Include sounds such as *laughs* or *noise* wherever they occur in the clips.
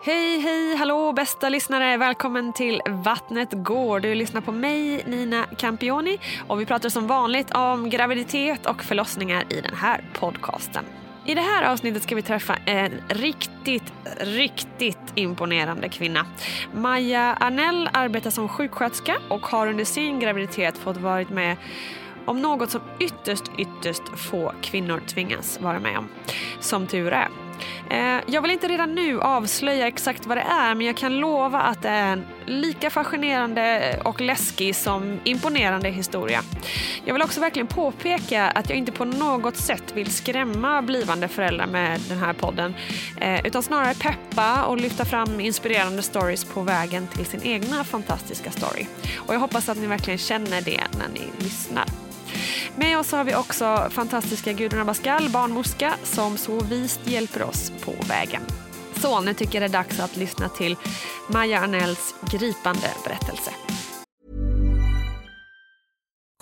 Hej, hej, hallå bästa lyssnare! Välkommen till Vattnet går. Du lyssnar på mig, Nina Campioni och vi pratar som vanligt om graviditet och förlossningar i den här podcasten. I det här avsnittet ska vi träffa en riktigt, riktigt imponerande kvinna. Maja Arnell arbetar som sjuksköterska och har under sin graviditet fått varit med om något som ytterst, ytterst få kvinnor tvingas vara med om. Som tur är. Eh, jag vill inte redan nu avslöja exakt vad det är men jag kan lova att det är en lika fascinerande och läskig som imponerande historia. Jag vill också verkligen påpeka att jag inte på något sätt vill skrämma blivande föräldrar med den här podden eh, utan snarare peppa och lyfta fram inspirerande stories på vägen till sin egna fantastiska story. Och jag hoppas att ni verkligen känner det när ni lyssnar. Med oss har vi också fantastiska Gudrun Abascal, barnmorska, som så vist hjälper oss på vägen. Så nu tycker jag det är dags att lyssna till Maja Arnells gripande berättelse.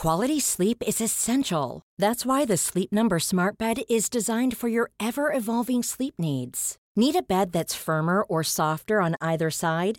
Quality sleep is essential. That's why the Sleep Number smart bed is designed for your ever-evolving sleep needs. Need a bed that's firmer or softer on either side?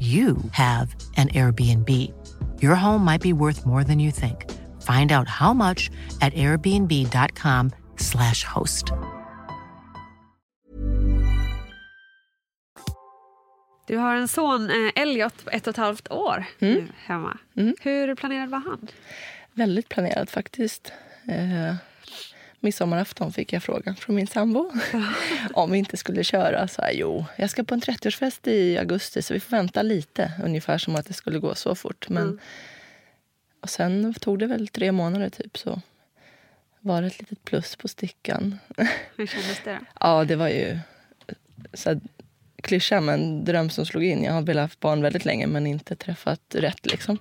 you have an Airbnb. Your home might be worth more than you think. Find out how much at airbnb.com slash host. Du har en son, eh, Elliot, på ett och ett halvt år nu hemma. Hur planerad var han? Väldigt planerad faktiskt. Eh, midsommarafton fick jag frågan från min sambo *laughs* om vi inte skulle köra. Så här, jo, jag ska på en 30-årsfest i augusti så vi får vänta lite. Ungefär som att det skulle gå så fort. Men, och sen tog det väl tre månader typ så var det ett litet plus på stickan. *laughs* Hur kändes det? då? ja, det var ju så här, klyscha men dröm som slog in. Jag har velat ha barn väldigt länge men inte träffat rätt liksom.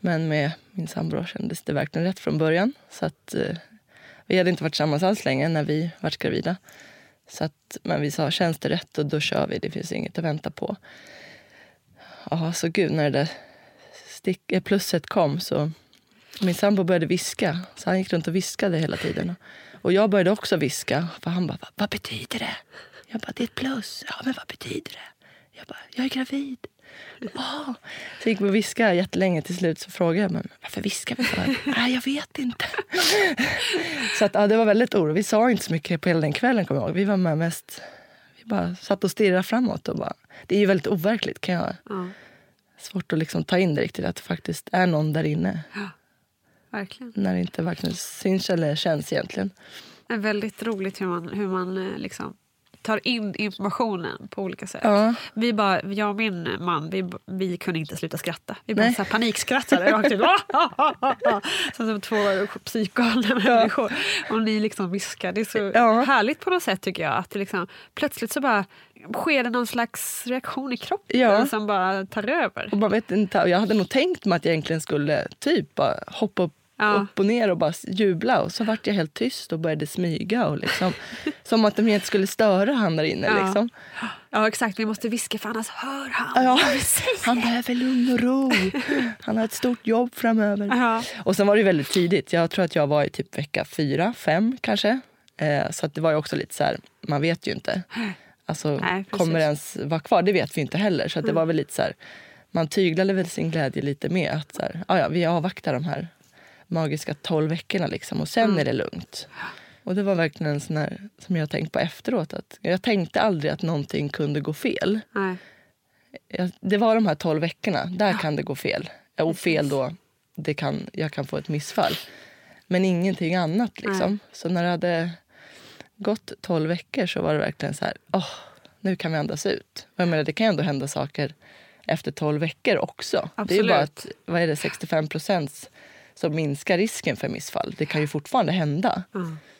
Men med min sambo kändes det verkligen rätt från början. Så att eh, vi hade inte varit tillsammans alls länge när vi var gravida. Så att, men vi sa, känns det rätt och då kör vi. Det finns inget att vänta på. Ja, så gud, när det stick, eh, plusset kom så min sambo började viska. Så han gick runt och viskade hela tiden. Och jag började också viska. För han bara, vad betyder det? Jag bara, det är ett plus. Ja, men vad betyder det? Jag bara, jag är gravid. Oh. Så gick vi och viskade jättelänge. Till slut så frågade jag, men varför viskar vi för? *laughs* Nej, jag vet inte. så att, ja, det var väldigt oroligt. Vi sa inte så mycket på hela den kvällen, kommer jag ihåg. Vi var med mest... Vi bara satt och stirrade framåt. Och bara, det är ju väldigt overkligt. Kan jag, Ja, svårt att liksom ta in det riktigt, att det faktiskt är någon där inne. verkligen. När det inte varken syns eller känns egentligen. Det är väldigt roligt hur man, hur man eh, liksom tar in informationen på olika sätt. Ja. Vi bara, jag och min man, vi, vi kunde inte sluta skratta. Vi bara så här panikskrattade rakt ut. *laughs* Som, som två psykgalna människor. Och ni liksom viskar. Det är så Ja. härligt på något sätt tycker jag. Att det liksom, plötsligt så bara sker det någon slags reaktion i kroppen Ja. som bara tar över. Och man vet inte, jag hade nog tänkt mig att jag egentligen skulle typ bara hoppa upp, Ja. upp och ner och bara jubla. Och så vart jag helt tyst och började smyga. Och liksom, *laughs* som att de inte skulle störa han där inne. Ja. Liksom. Ja exakt, vi måste viska för annars hör han Ja, han behöver lugn och ro. Han har ett stort jobb framöver. Ja. Och sen var det väldigt tidigt. Jag tror att jag var i typ vecka fyra, fem kanske. Eh, så att det var ju också lite så här, man vet ju inte. Alltså, Nej. Mm. kommer det ens vara kvar? Det vet vi inte heller. Så att det var väl lite så här, man tyglade väl sin glädje lite med att så här, "Ah, ja, vi avvaktar de här magiska tolv veckorna liksom, och sen Mm. är det lugnt. Och det var verkligen en sån här som jag tänkt på efteråt. Att jag tänkte aldrig att någonting kunde gå fel. Nej. Jag, det var de här tolv veckorna, där kan det gå fel. Ja, Och fel då, det kan, jag kan få ett missfall. Men ingenting annat. liksom. Nej. Så när det hade gått tolv veckor så var det verkligen så här, åh, nu kan vi andas ut. Och Jag menar, det kan ju ändå hända saker efter tolv veckor också. Det är bara att, Absolut. vad är det, 65 procent som minskar risken för missfall. Det kan ju fortfarande hända.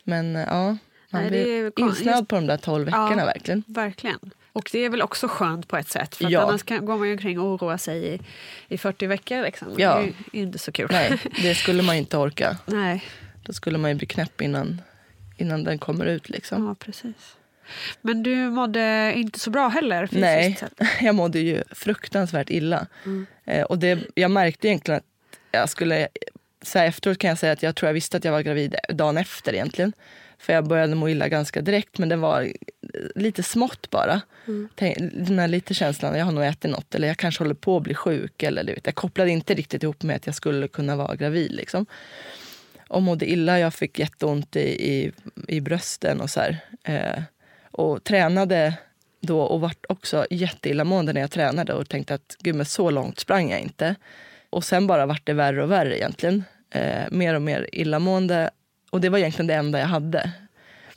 Men eh, ja, man Nej, blir insnöad på de där tolv veckorna verkligen. Verkligen. Och det är väl också skönt på ett sätt. För Ja. annars kan, går man ju omkring och oroar sig i, i 40 veckor. Liksom. Ja. Det är ju inte så kul. Nej, det skulle man inte orka. *laughs* Nej. Då skulle man ju bli knäpp innan, innan den kommer ut. Liksom. Ja, precis. Men du mådde inte så bra heller fysiskt Nej, *laughs* jag mådde ju fruktansvärt illa. Eh, och det, jag märkte egentligen att jag skulle... Så här efteråt kan jag säga att jag tror jag visste att jag var gravid dagen efter egentligen. För jag började må illa ganska direkt, men det var lite smått bara. Tänk, Den här lite känslan, jag har nog ätit något eller jag kanske håller på att bli sjuk. Eller, du vet, jag kopplade inte riktigt ihop med att jag skulle kunna vara gravid. Liksom. Och mådde illa, jag fick jätteont i, i, i brösten och så här. Eh, och tränade då och vart också jätteillamående när jag tränade och tänkte att gud men så långt sprang jag inte. Och sen bara vart det värre och värre egentligen. Eh, mer och mer illamående. Och det var egentligen det enda jag hade.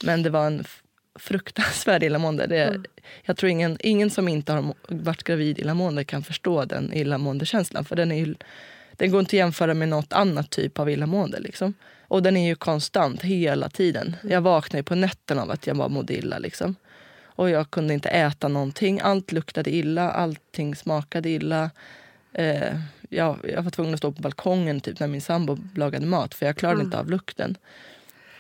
Men det var en fruktansvärd illamående. Det, Jag tror ingen, ingen som inte har varit gravid illamående kan förstå den illamåendekänslan. För den, är ju, den går inte att jämföra med något annat typ av illamående. Liksom. Och den är ju konstant hela tiden. Jag vaknar ju på nätterna av att jag bara mådde illa. Liksom. Och jag kunde inte äta någonting. Allt luktade illa, allting smakade illa. Eh, jag, jag var tvungen att stå på balkongen typ, när min sambo lagade mat för jag klarade inte av lukten.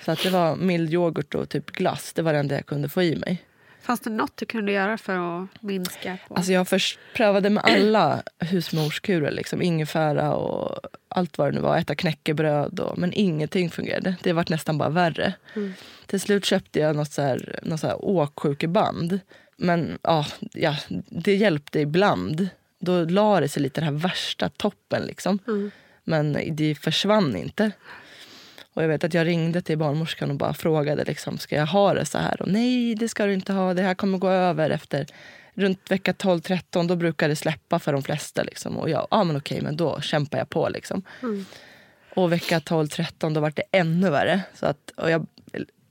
Så att det var mild yoghurt och typ glass. Det var det enda jag kunde få i mig. Fanns det något du kunde göra för att minska? På? Alltså jag först prövade med alla husmorskurer. Liksom, ingefära och allt vad det nu var. Äta knäckebröd. Och, men ingenting fungerade. Det var nästan bara värre. Till slut köpte jag något, så här, något så här åksjukeband. Men ja, ja, det hjälpte ibland. Då la det sig lite den här värsta toppen. Liksom. Men det försvann inte. Och jag vet att jag ringde till barnmorskan och bara frågade liksom, ska jag ha det så här? Och nej, det ska du inte ha. Det här kommer gå över efter runt vecka 12-13. Då brukar det släppa för de flesta. Liksom. Och jag, ja men okej, men då kämpar jag på liksom. Och vecka 12-13 då var det ännu värre. Så att, och jag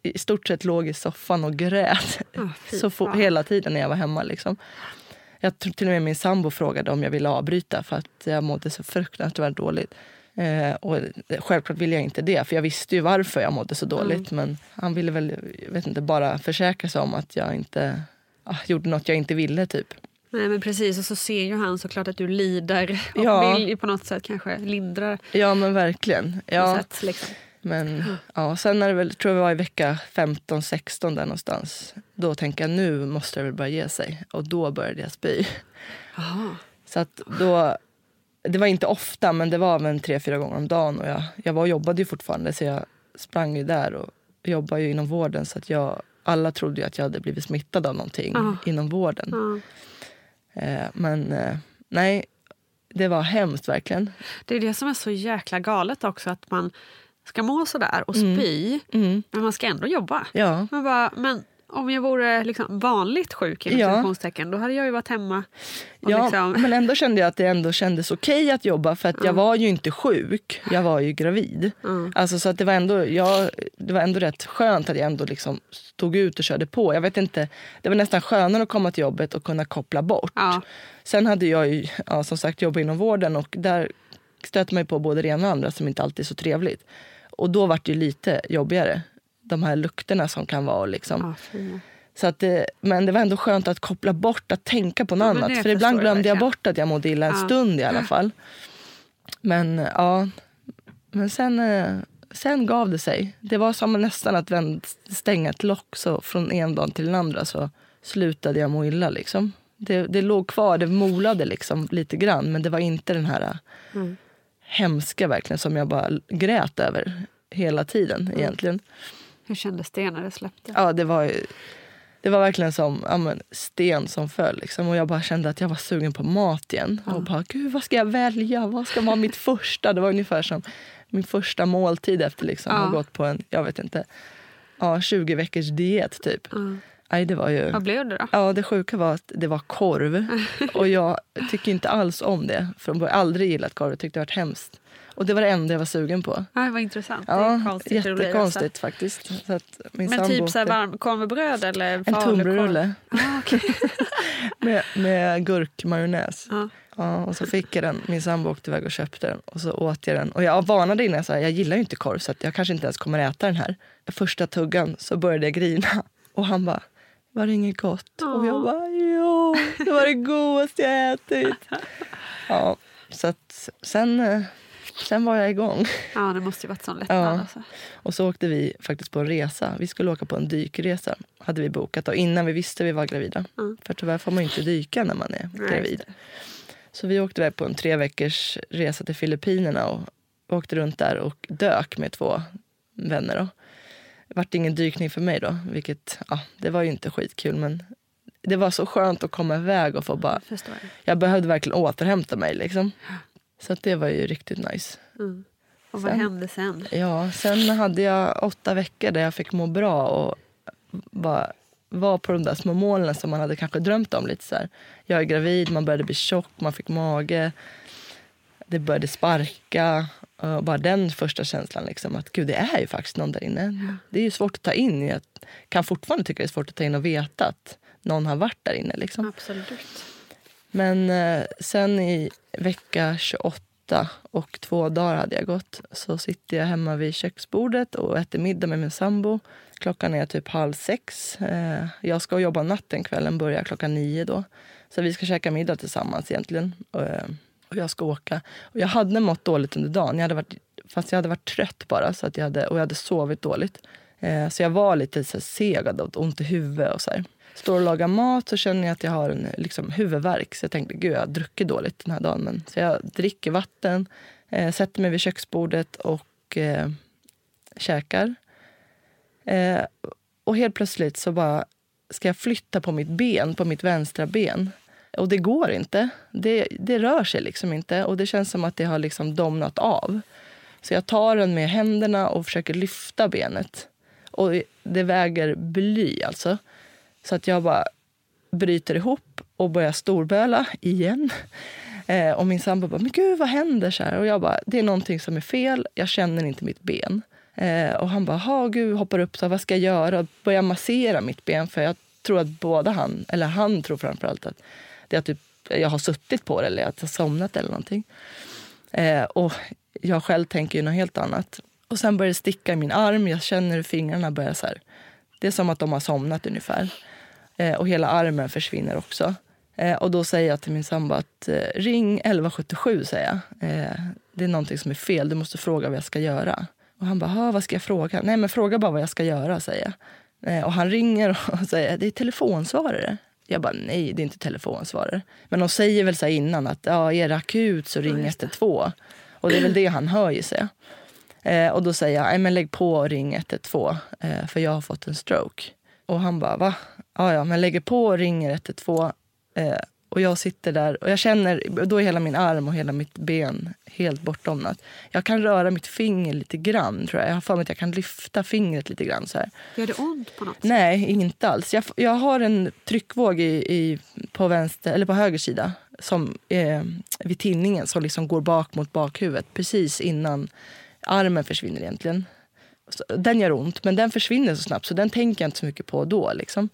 i stort sett låg i soffan och grät Ah, fy *laughs* så hela tiden när jag var hemma. Liksom. Jag tror till och med min sambo frågade om jag ville avbryta för att jag mådde så fruktansvärt dåligt. Eh, och självklart ville jag inte det, för jag visste ju varför jag mådde så dåligt. Men han ville väl vet inte, bara försäkra sig om att jag inte ah, gjorde något jag inte ville. typ. Nej men precis, och så ser ju han såklart att du lider och *laughs* Ja. vill på något sätt kanske lindra Ja, men verkligen. Ja, sätt. Liksom. men ja, sen när det väl, tror jag var i vecka 15-16 där någonstans. Då tänker jag nu måste det väl börja ge sig. Och då började jag spy. Jaha. Så att då det var inte ofta, men det var väl tre, fyra gånger om dagen. Och jag, jag var och jobbade ju fortfarande, så jag sprang ju där och jobbade ju inom vården. Så att jag, alla trodde ju att jag hade blivit smittad av någonting Ja. inom vården. Ja. Eh, men eh, nej, det var hemskt verkligen. Det är det som är så jäkla galet också, att man ska må sådär och spy, Mm. men man ska ändå jobba. Ja. Man bara, men om jag vore liksom vanligt sjuk, Ja. då hade jag ju varit hemma. Ja, liksom, men ändå kände jag att det ändå kändes okej att jobba för att jag var ju inte sjuk. Jag var ju gravid. Mm. Alltså, så att det, var ändå, jag, det var ändå rätt skönt att jag ändå liksom stod ut och körde på. Jag vet inte, det var nästan skönare att komma till jobbet och kunna koppla bort. Ja. Sen hade jag ju ja, som sagt jobbat inom vården och där stöter man på både det ena och andra som inte alltid är så trevligt. Och då var det ju lite jobbigare. De här lukterna som kan vara liksom. Ja. Så att det, men det var ändå skönt att koppla bort, att tänka på något Ja, annat. För ibland jag glömde jag bort att jag mådde illa en Ja. stund i alla fall. Men ja, men sen, eh, sen gav det sig. Det var som nästan att vänd, stänga ett lock. Så från en dag till den andra så slutade jag må illa. Liksom. Det, det låg kvar, det molade liksom lite grann. Men det var inte den här Mm. hemska verkligen som jag bara grät över hela tiden Mm. egentligen. Hur kändes det när det släppte? Ja, det var, ju- det var verkligen som ja, men, sten som föll. Liksom. Och jag bara kände att jag var sugen på mat igen. Och bara, gud vad ska jag välja? Vad ska vara mitt *laughs* första? Det var ungefär som min första måltid efter liksom, Ja. att ha gått på en, jag vet inte, ja, 20 veckors diet typ. Mm. Nej, det var ju... Vad blev det då? Ja, det sjuka var att det var korv. *laughs* Och jag tycker inte alls om det. För jag har aldrig gillat korv. Jag tyckte det var hemskt. Och det var det enda jag var sugen på. Ja, vad intressant. det Ja, är konstigt det jättekonstigt faktiskt. Så att min Men typ så här åkte- varmkorv med bröd eller En tunnbrödsrulle Ah, okej. *laughs* med, med gurkmajonnäs. Ja. Ja, och så fick jag den. Min sambo åkte iväg och köpte den. Och så åt jag den. Och jag varnade innan, så här, jag gillar ju inte korv så att jag kanske inte ens kommer äta den här. Första tuggan så började jag grina. Och han bara, var det inget gott? Och jag bara, jo, det var det godaste jag ätit. *laughs* Ja, så att sen, eh, sen var jag igång. ja, det måste ju varit sån lättnad. Ja. Alltså. Och så åkte vi faktiskt på en resa. Vi skulle åka på en dykresa. Hade vi bokat och innan vi visste vi var gravida. Mm. För tyvärr får man ju inte dyka när man är Nej, gravid. Så vi åkte iväg på en tre veckors resa till Filippinerna och åkte runt där och dök med två vänner. Då. Det vart ingen dykning för mig då, vilket ja, det var ju inte skitkul men det var så skönt att komma iväg och få bara... Jag. Jag behövde verkligen återhämta mig liksom. *gasps* Så att det var ju riktigt nice. Mm. Och vad Sen- hände sen? Ja, sen hade jag åtta veckor där jag fick må bra och bara var på de där små målen som man hade kanske drömt om. lite så här. Jag är gravid, man började bli tjock, man fick mage. Det började sparka. Och bara den första känslan, liksom, att gud, det är ju faktiskt någon där inne. Det är ju svårt att ta in. Jag kan fortfarande tycka det är svårt att ta in och veta att någon har varit där inne. Liksom. Absolut. Men eh, sen i vecka 28 och två dagar hade jag gått så sitter jag hemma vid köksbordet och äter middag med min sambo. Klockan är typ halv sex. Eh, jag ska jobba natten kvällen, börjar klockan nio då. Så vi ska käka middag tillsammans egentligen. Eh, och jag ska åka. Och jag hade mått dåligt under dagen. Jag hade varit, fast jag hade varit trött bara så att jag hade, och jag hade sovit dåligt. Eh, så jag var lite så här seg och hade ont i huvudet och så här. Står och lagar mat så känner jag att jag har en liksom, huvudvärk. Så jag tänkte, gud jag har druckit dåligt den här dagen. Men, så jag dricker vatten, eh, sätter mig vid köksbordet och eh, käkar. Eh, och helt plötsligt så bara ska jag flytta på mitt ben, på mitt vänstra ben. Och det går inte. Det, det rör sig liksom inte. Och det känns som att det har liksom domnat av. Så jag tar den med händerna och försöker lyfta benet. Och det väger bly alltså. Så att jag bara bryter ihop och börjar storböla igen. Eh, och min sambo bara, men gud vad händer? Så här. Och jag bara, det är någonting som är fel. Jag känner inte mitt ben. Eh, och han bara, ha gud, hoppar upp, så här, vad ska jag göra? Och börjar massera mitt ben. För jag tror att båda han, eller han tror framförallt att det är typ, jag har suttit på det eller att jag har somnat eller någonting. Eh, och jag själv tänker ju något helt annat. Och sen börjar det sticka i min arm. Jag känner hur fingrarna börjar så här. Det är som att de har somnat ungefär. Eh, och hela armen försvinner också. Eh, och då säger jag till min sambo att eh, ring 1177 säger jag. Eh, det är någonting som är fel. Du måste fråga vad jag ska göra. Och han bara, "Ha, vad ska jag fråga? Nej men fråga bara vad jag ska göra säger jag. Eh, och han ringer och *laughs* säger, det är telefonsvarare. Jag bara, nej det är inte telefonsvarare. Men de säger väl så innan att ja, är det akut så ring 112. Och det är väl det han hör ju sig. Eh, och då säger jag, nej men lägg på och ring 112 eh, för jag har fått en stroke. Och han bara, va? Ja, ja, men lägger på och ringer 112. Eh, och jag sitter där och jag känner, då är hela min arm och hela mitt ben helt bortdomnat. Jag kan röra mitt finger lite grann tror jag. Jag har för mig att jag kan lyfta fingret lite grann så här. Gör det ont på något sätt? Nej, inte alls. Jag, jag har en tryckvåg i, i, på, vänster, eller på höger sida som, eh, vid tinningen som liksom går bak mot bakhuvudet precis innan armen försvinner egentligen. Den gör ont, men den försvinner så snabbt så den tänker jag inte så mycket på då. Liksom.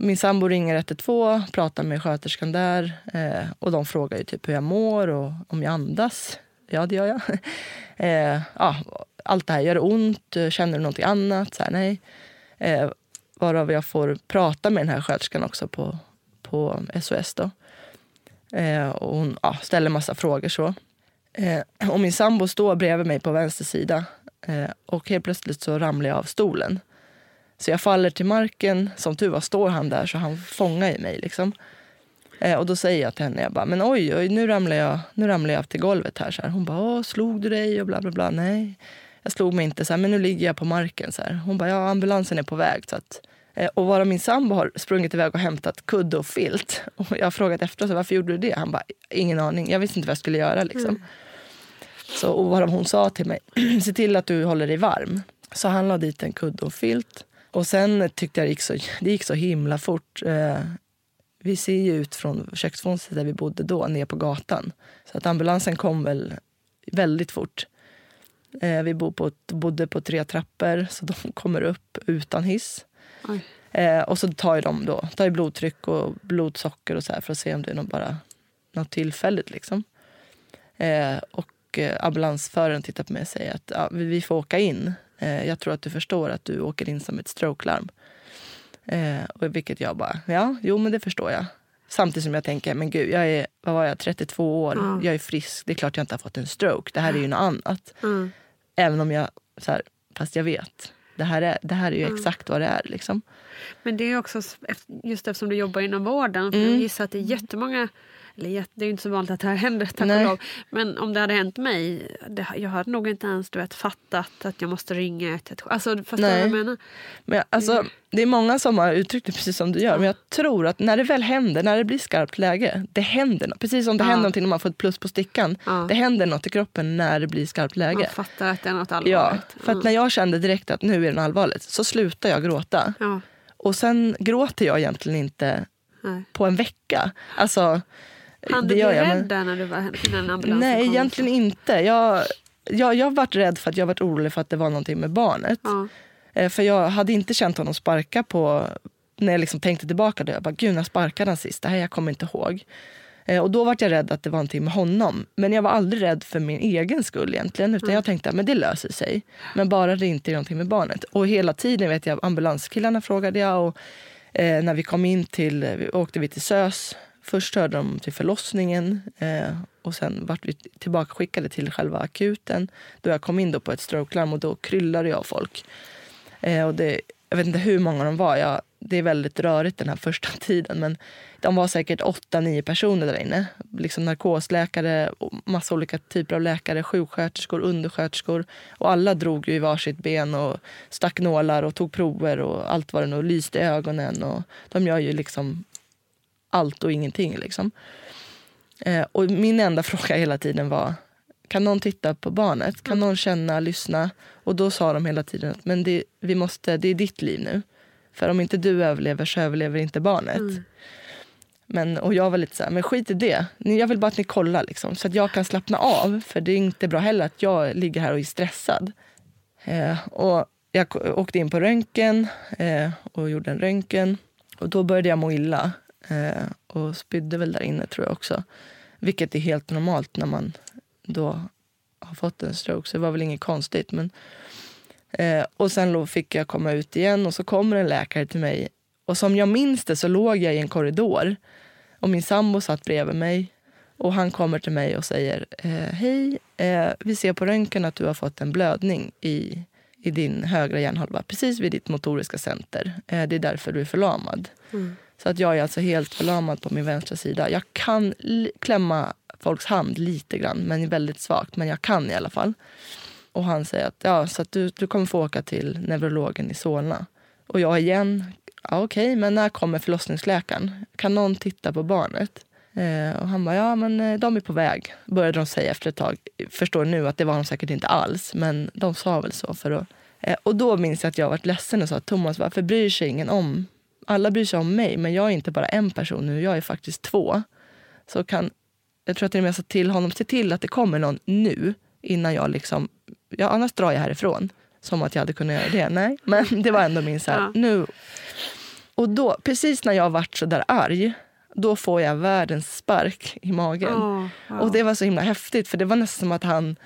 Min sambo ringer 112, pratar med sköterskan där eh, och de frågar ju typ hur jag mår och om jag andas. Ja, det gör jag. *laughs* eh, ja, allt det här. Gör det ont? Känner du någonting annat? Så här, nej. Eh, varav jag får prata med den här sköterskan också på, på SOS. Då. Eh, och hon ja, ställer massa frågor. så. Eh, och min sambo står bredvid mig på vänster sida. Eh, och helt plötsligt så ramlar jag av stolen. Så jag faller till marken. Som tur var står han där så han fångar i mig. Liksom. Eh, och då säger jag till henne, jag bara, men oj, oj nu, ramlar jag, nu ramlar jag till golvet här. Så här. Hon bara, Åh, slog du dig? Och bla bla bla. Nej, jag slog mig inte. Så här, men nu ligger jag på marken. Så här. Hon bara, ja ambulansen är på väg. Så att, eh, och varav min sambo har sprungit iväg och hämtat kudde och filt. *laughs* Och jag har frågat efter varför gjorde du det? Han bara, ingen aning. Jag visste inte vad jag skulle göra. Liksom. Mm. Så, och varav hon sa till mig, *clears throat* se till att du håller dig varm. Så han la dit en kudde och filt. Och sen tyckte jag det gick så, det gick så himla fort. Eh, vi ser ju ut från köksfönstret där vi bodde då, ner på gatan. Så att ambulansen kom väl väldigt fort. Eh, vi bo på, bodde på tre trappor, så de *laughs* kommer upp utan hiss. Eh, och så tar de då, tar blodtryck och blodsocker och så för att se om det är något, bara, något tillfälligt. Liksom. Eh, och eh, ambulansföraren tittar på mig och säger att ja, vi får åka in. Eh, jag tror att du förstår att du åker in som ett strokelarm. Eh, och vilket jag bara, ja, jo men det förstår jag. Samtidigt som jag tänker, men gud, jag är, vad var jag, 32 år, mm. jag är frisk, det är klart jag inte har fått en stroke. Det här är ju något annat. Mm. Även om jag, så här, fast jag vet. Det här är, det här är ju mm. exakt vad det är. Liksom. Men det är också, just eftersom du jobbar inom vården, för mm. jag gissar att det är jättemånga eller det är ju inte så vanligt att det här händer tack och lov. Men om det hade hänt mig, det, jag hade nog inte ens du vet, fattat att jag måste ringa 112. Alltså, förstår du vad jag menar? Men, alltså, mm. Det är många som har uttryckt det precis som du gör. Men jag tror att när det väl händer, när det blir skarpt läge, det händer något. Precis som det ja. händer någonting när man får ett plus på stickan. Ja. Det händer något i kroppen när det blir skarpt läge. Man fattar att det är något allvarligt. Ja, för att när jag kände direkt att nu är det allvarligt så slutar jag gråta. Ja. Och sen gråter jag egentligen inte Nej. på en vecka. Alltså, han du bli rädd där när du var innan ambulansen Nej, kom? egentligen inte. Jag, jag, jag varit rädd för att jag varit orolig för att det var någonting med barnet. Ja. Eh, för jag hade inte känt honom sparka på... När jag liksom tänkte tillbaka då, jag bara, gud när sparkade han sist? Det här jag kommer inte ihåg. Eh, och då var jag rädd att det var någonting med honom. Men jag var aldrig rädd för min egen skull egentligen. Utan mm. jag tänkte att det löser sig. Men bara det inte är någonting med barnet. Och hela tiden vet jag, ambulanskillarna frågade jag. Och eh, när vi kom in till, åkte vi till SÖS Först hörde de till förlossningen eh, och sen vart vi tillbaka skickade till själva akuten. Då jag kom in då på ett strokelarm och då kryllade jag folk. Eh, och det, jag vet inte hur många de var. Jag, det är väldigt rörigt den här första *laughs* tiden. Men de var säkert åtta, nio personer där inne. Liksom narkosläkare, och massa olika typer av läkare, sjuksköterskor, undersköterskor. Och alla drog ju i varsitt ben och stack nålar och tog prover och allt vad det nu lyste i ögonen. Och de gör ju liksom allt och ingenting. Liksom. Eh, och min enda *laughs* fråga hela tiden var kan någon titta på barnet? Kan mm. någon känna, lyssna? Och då sa de hela tiden att men det, vi måste, det är ditt liv nu. För om inte du överlever så överlever inte barnet. Mm. Men, och jag var lite så här, men skit i det. Jag vill bara att ni kollar liksom, så att jag kan slappna av. För det är inte bra heller att jag ligger här och är stressad. Eh, och jag åkte in på röntgen eh, och gjorde en röntgen. Och då började jag må illa. Eh, och spydde väl där inne tror jag också. Vilket är helt normalt när man då har fått en stroke. Så det var väl inget konstigt. Men, eh, och sen fick jag komma ut igen och så kommer en läkare till mig. Och som jag minns det så låg jag i en korridor. Och min sambo satt bredvid mig. Och han kommer till mig och säger eh, Hej, eh, vi ser på röntgen att du har fått en blödning i, i din högra hjärnhalva. Precis vid ditt motoriska center. Eh, det är därför du är förlamad. Mm. Så att jag är alltså helt förlamad på min vänstra sida. Jag kan klämma folks hand lite grann, men väldigt svagt. Men jag kan i alla fall. Och han säger att, ja, så att du, du kommer få åka till neurologen i Solna. Och jag igen, ja, okej, okay, men när kommer förlossningsläkaren? Kan någon titta på barnet? Eh, och han bara, ja men eh, de är på väg. Började de säga efter ett tag. Förstår nu att det var de säkert inte alls, men de sa väl så för att Eh, och då minns jag att jag varit ledsen och sa Thomas, varför bryr sig ingen om... Alla bryr sig om mig, men jag är inte bara en person nu, jag är faktiskt två. Så kan, jag tror att jag sa till honom, se till att det kommer någon nu innan jag liksom... Ja, annars drar jag härifrån. Som att jag hade kunnat göra det. Nej, men *laughs* det var ändå min så här, ja. nu. Och då, precis när jag varit så där arg, då får jag världens spark i magen. Oh, oh. Och det var så himla häftigt, för det var nästan som att han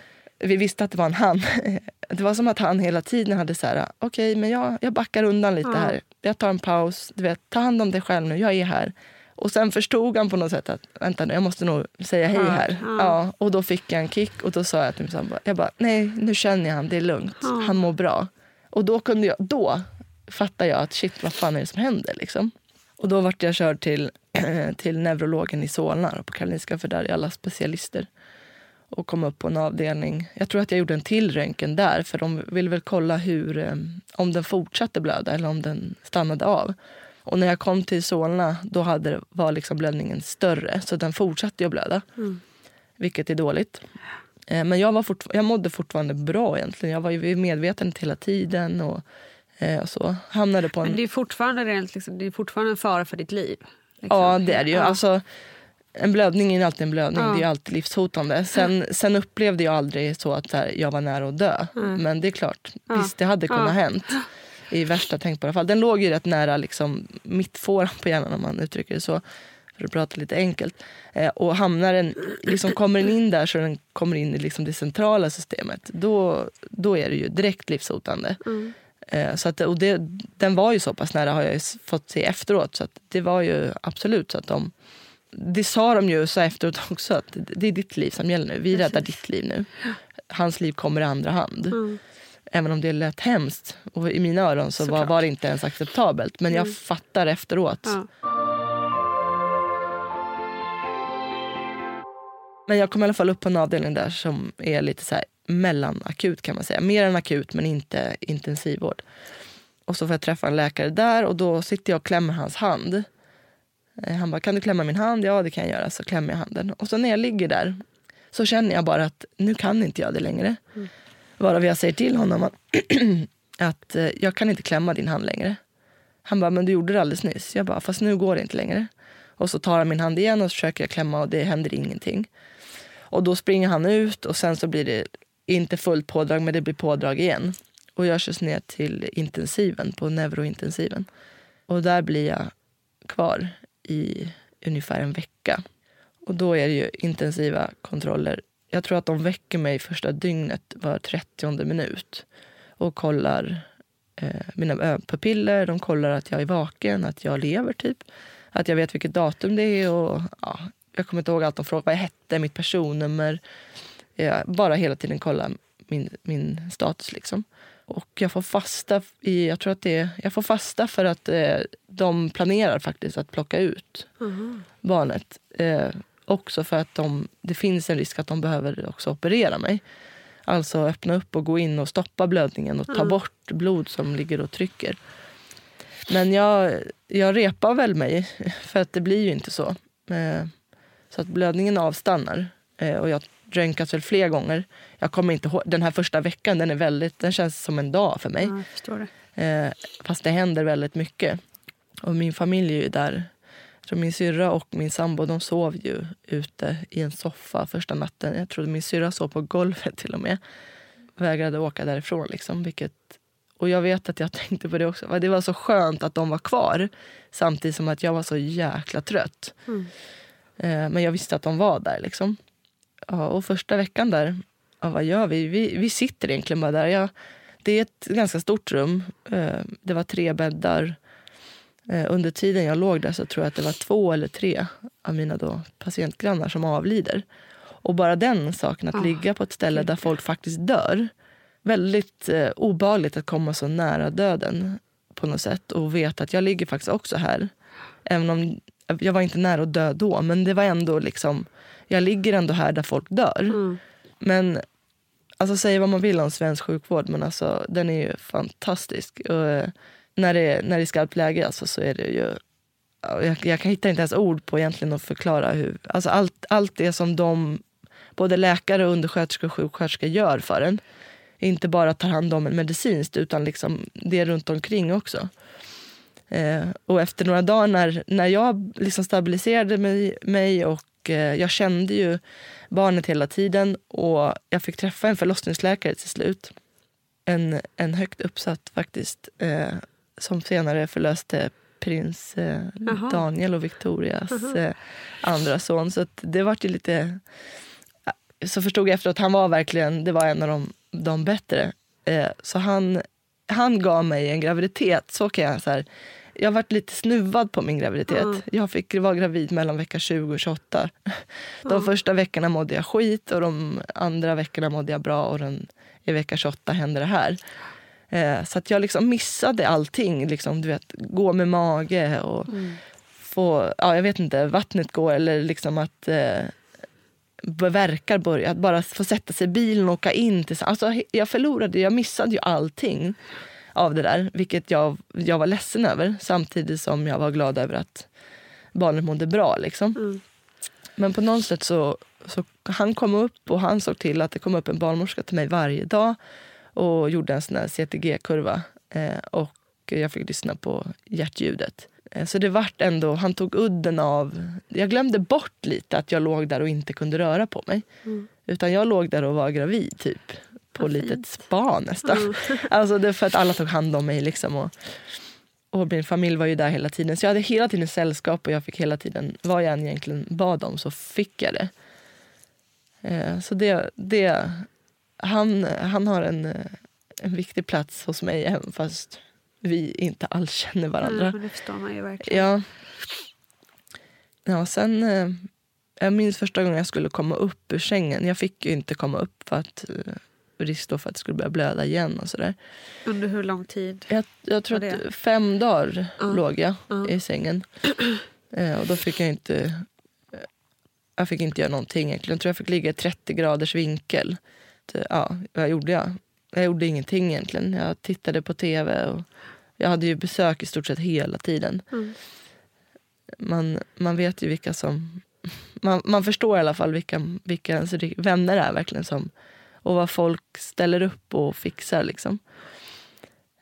vi visste att det var en han. *laughs* Det var som att han hela tiden hade så här, okej, okay, men jag, jag backar undan lite ja. här. Jag tar en paus. Du vet, ta hand om dig själv nu, jag är här. Och sen förstod han på något sätt att vänta nu, jag måste nog säga hej här. Ja. ja. och då fick jag en kick och då sa jag till min sambo, jag bara, nej, nu känner jag han, det är lugnt. Ja. Han mår bra. Och då kunde jag, då fattade jag att shit, vad fan är det som händer liksom? Och då vart jag körd till, *clears throat* till neurologen i Solna på Karolinska, för där är alla specialister och kom upp på en avdelning. Jag tror att jag gjorde en till röntgen där för de ville väl kolla hur, eh, om den fortsatte blöda eller om den stannade av. Och när jag kom till Solna då hade, var liksom blödningen större så den fortsatte att blöda. Mm. Vilket är dåligt. Eh, men jag, var fort, jag mådde fortfarande bra egentligen. Jag var ju medveten hela tiden. Och, eh, och så. Hamnade på en... Men det är fortfarande, rent, liksom, det är fortfarande en fara för ditt liv? Liksom. Ja det är det ju. Ja. Alltså, en blödning är alltid en blödning. Ja. Det är alltid livshotande. Sen, sen upplevde jag aldrig så att här, jag var nära att dö. Mm. Men det är klart, ja. visst det hade kunnat ja. hänt. I värsta tänkbara fall. Den låg ju rätt nära liksom, mittfåran på hjärnan om man uttrycker det så. För att prata lite enkelt. Eh, och hamnar den, liksom, kommer den in där så den kommer in i liksom, det centrala systemet. Då, då är det ju direkt livshotande. Mm. Eh, så att, och det, den var ju så pass nära har jag fått se efteråt. Så att det var ju absolut så att de det sa de ju så efteråt också, att det är ditt liv som gäller nu. Vi räddar ditt liv nu. Hans liv kommer i andra hand. Mm. Även om det lät hemskt. Och i mina öron så var, var, det inte ens acceptabelt. Men jag mm. fattar efteråt. Ja. Men jag kom i alla fall upp på en avdelning där som är lite så här mellanakut kan man säga. Mer än akut men inte intensivvård. Och så får jag träffa en läkare där och då sitter jag och klämmer hans hand. Eh, han bara, kan du klämma min hand? Ja, det kan jag göra. Så klämmer jag handen. Och så när jag ligger där så känner jag bara att nu kan inte jag det längre. Mm. Varav jag säger till honom att, *clears throat* att eh, jag kan inte klämma din hand längre. Han bara, men du gjorde det alldeles nyss. Jag bara, fast nu går det inte längre. Och så tar han min hand igen och så försöker jag klämma och det händer ingenting. Och då springer han ut och sen så blir det inte fullt pådrag men det blir pådrag igen. Och jag körs ner till intensiven, på neurointensiven. Och där blir jag kvar i ungefär en vecka. Och då är det ju intensiva kontroller. Jag tror att de väcker mig första dygnet var 30 minut och kollar eh, mina pupiller. De kollar att jag är vaken, att jag lever, typ. Att jag vet vilket datum det är. Och, ja, jag kommer inte ihåg allt de frågar. Vad jag hette, mitt personnummer. Jag bara hela tiden kolla min, min status. liksom. Och jag får fasta i, jag tror att det jag får fasta för att eh, de planerar faktiskt att plocka ut mm. barnet. Eh, också för att de, det finns en risk att de behöver också operera mig. Alltså öppna upp och gå in och stoppa blödningen och ta mm. bort blod som ligger och trycker. Men jag, jag repar väl mig, för att det blir ju inte så. Eh, så att blödningen avstannar. Eh, och jag röntgats väl flera gånger. Jag kommer inte ihåg, den här första veckan den är väldigt, den känns som en dag för mig. Ja, det. Eh, fast det händer väldigt mycket. Och min familj är ju där. Jag min syrra och min sambo de sov ju ute i en soffa första natten. Jag trodde min syrra sov på golvet till och med. Vägrade åka därifrån. Liksom, vilket, och jag vet att jag *laughs* tänkte på det också. Det var så skönt att de var kvar samtidigt som att jag var så jäkla trött. Mm. Eh, men jag visste att de var där. Liksom. Ja, och första veckan där, ja, vad gör vi? vi? Vi sitter egentligen bara där. Jag, det är ett ganska stort rum. Eh, det var tre bäddar. Eh, under tiden jag låg där så tror jag att det var två eller tre av mina då patientgrannar som avlider. Och bara den saken, att oh, ligga på ett ställe där folk faktiskt dör. Väldigt eh, obehagligt att komma så nära döden på något sätt och veta att jag ligger faktiskt också här. Även om jag var inte nära att dö då, men det var ändå liksom, jag ligger ändå här där folk dör. Mm. Men alltså säg vad man vill om svensk sjukvård, men alltså den är ju fantastisk. Och, eh, när, det, när det är skarpt läge alltså, så är det ju ja, jag, jag kan hitta inte ens ord på egentligen att förklara hur... Alltså allt, allt det som de, både läkare, undersköterskor och sjuksköterskor gör för en. Inte bara tar hand om en medicinskt utan liksom det runt omkring också. Eh, och efter några dagar när, när jag liksom stabiliserade mig, mig och eh, jag kände ju barnet hela tiden och jag fick träffa en förlossningsläkare till slut. En, en högt uppsatt faktiskt, eh, som senare förlöste prins eh. Daniel och Victorias eh, andra son. Så det var ju lite... Så förstod jag efteråt att han var verkligen det var en av de, de bättre. Eh, så han, han gav mig en graviditet. Så kan jag så här, jag har varit lite snuvad på min graviditet. Mm. Jag fick vara gravid mellan vecka 20 och 28. De första veckorna mådde jag skit och de andra veckorna mådde jag bra. Och den, i vecka 28 hände det här. Eh, så att jag liksom missade allting. Liksom, du vet, gå med mage och få, ja, jag vet inte, vattnet går eller liksom att eh, verkar börja. Att bara få sätta sig i bilen och åka in. Till, alltså, jag förlorade, jag missade ju allting av det där. Vilket jag, jag var ledsen över. Samtidigt som jag var glad över att barnet mådde bra. Liksom. Mm. Men på något sätt så, så han kom upp och han såg till att det kom upp en barnmorska till mig varje dag och gjorde en sån här CTG-kurva. Eh, och jag fick lyssna på hjärtljudet. Eh, så det vart ändå, han tog udden av... Jag glömde bort lite att jag låg där och inte kunde röra på mig. Utan jag låg där och var gravid typ. På Vad litet fint. spa nästan. *laughs* Alltså det är för att alla tog hand om mig. Liksom och, och min familj var ju där hela tiden. Så jag hade hela tiden sällskap och jag fick hela tiden, vad jag än egentligen bad om så fick jag det. Eh, så det, det han, han har en, eh, en viktig plats hos mig även fast vi inte alls känner varandra. Mm, det förstår man ju verkligen. Ja. Ja, sen... Eh, jag minns första gången jag skulle komma upp ur sängen. Jag fick ju inte komma upp för att eh, risk då för att det skulle börja blöda igen och sådär. Under hur lång tid? Jag, jag tror att fem dagar Ja. låg jag Ja. i sängen. *clears throat* Eh, och då fick jag inte... eh, Jag fick inte göra någonting egentligen. Jag tror jag fick ligga i 30 graders vinkel. Ja, vad gjorde jag? Jag gjorde ingenting egentligen. Jag tittade på tv och jag hade ju besök i stort sett hela tiden. Mm. Man, man vet ju vilka som... *laughs* Man, man förstår i alla fall vilka, vilka ens vänner är verkligen som och vad folk ställer upp och fixar. Liksom.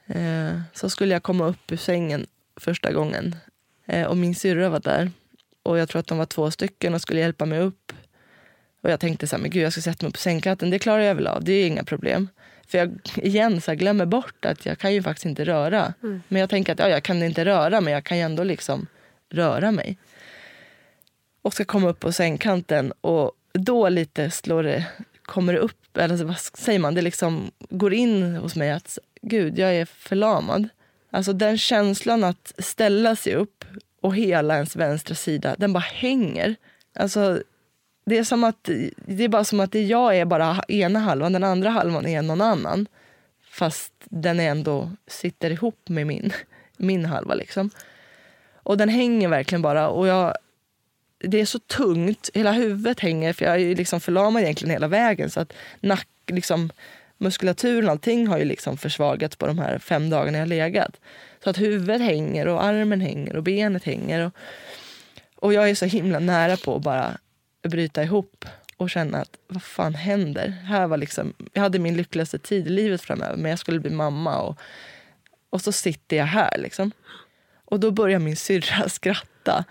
Eh, så skulle jag komma upp ur sängen första gången eh, och min syrra var där. Och jag tror att de var två stycken och skulle hjälpa mig upp. Och jag tänkte så här, men gud jag ska sätta mig på sängkanten, det klarar jag väl av, det är inga problem. För jag igen så här, glömmer bort att jag kan ju faktiskt inte röra. Men jag tänker att ja, jag kan inte röra men jag kan ju ändå liksom röra mig. Och ska komma upp på sängkanten och då lite slår det, kommer det upp, eller vad säger man, det liksom går in hos mig att gud, jag är förlamad. Alltså den känslan att ställa sig upp och hela ens vänstra sida, den bara hänger. Alltså det är som att det är bara som att jag är bara ena halvan, den andra halvan är någon annan. Fast den ändå sitter ihop med min, min halva liksom. Och den hänger verkligen bara och jag det är så tungt, hela huvudet hänger för jag är liksom förlamad egentligen hela vägen så att nack, liksom, muskulaturen och allting har ju liksom försvagats på de här fem dagarna jag har legat. Så att huvudet hänger och armen hänger och benet hänger. Och, och jag är så himla nära på att bara bryta ihop och känna att vad fan händer? Här var liksom, jag hade min lyckligaste tid i livet framöver men jag skulle bli mamma och, och så sitter jag här liksom. Och då börjar min syrra *laughs* skratta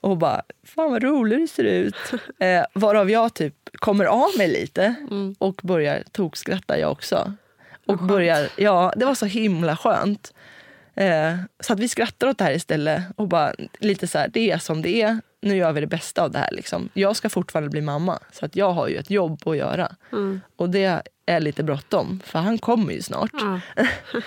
och bara, fan vad rolig du ser ut. *laughs* Eh, varav jag typ kommer av mig lite och börjar tokskratta jag också. Och börjar, ja, det var så himla skönt. Eh, så att vi skrattar åt det här istället och bara lite så här, det är som det är. Nu gör vi det bästa av det här. Liksom. Jag ska fortfarande bli mamma, så att jag har ju ett jobb att göra. Mm. Och det är lite bråttom, för han kommer ju snart. Ja. *laughs*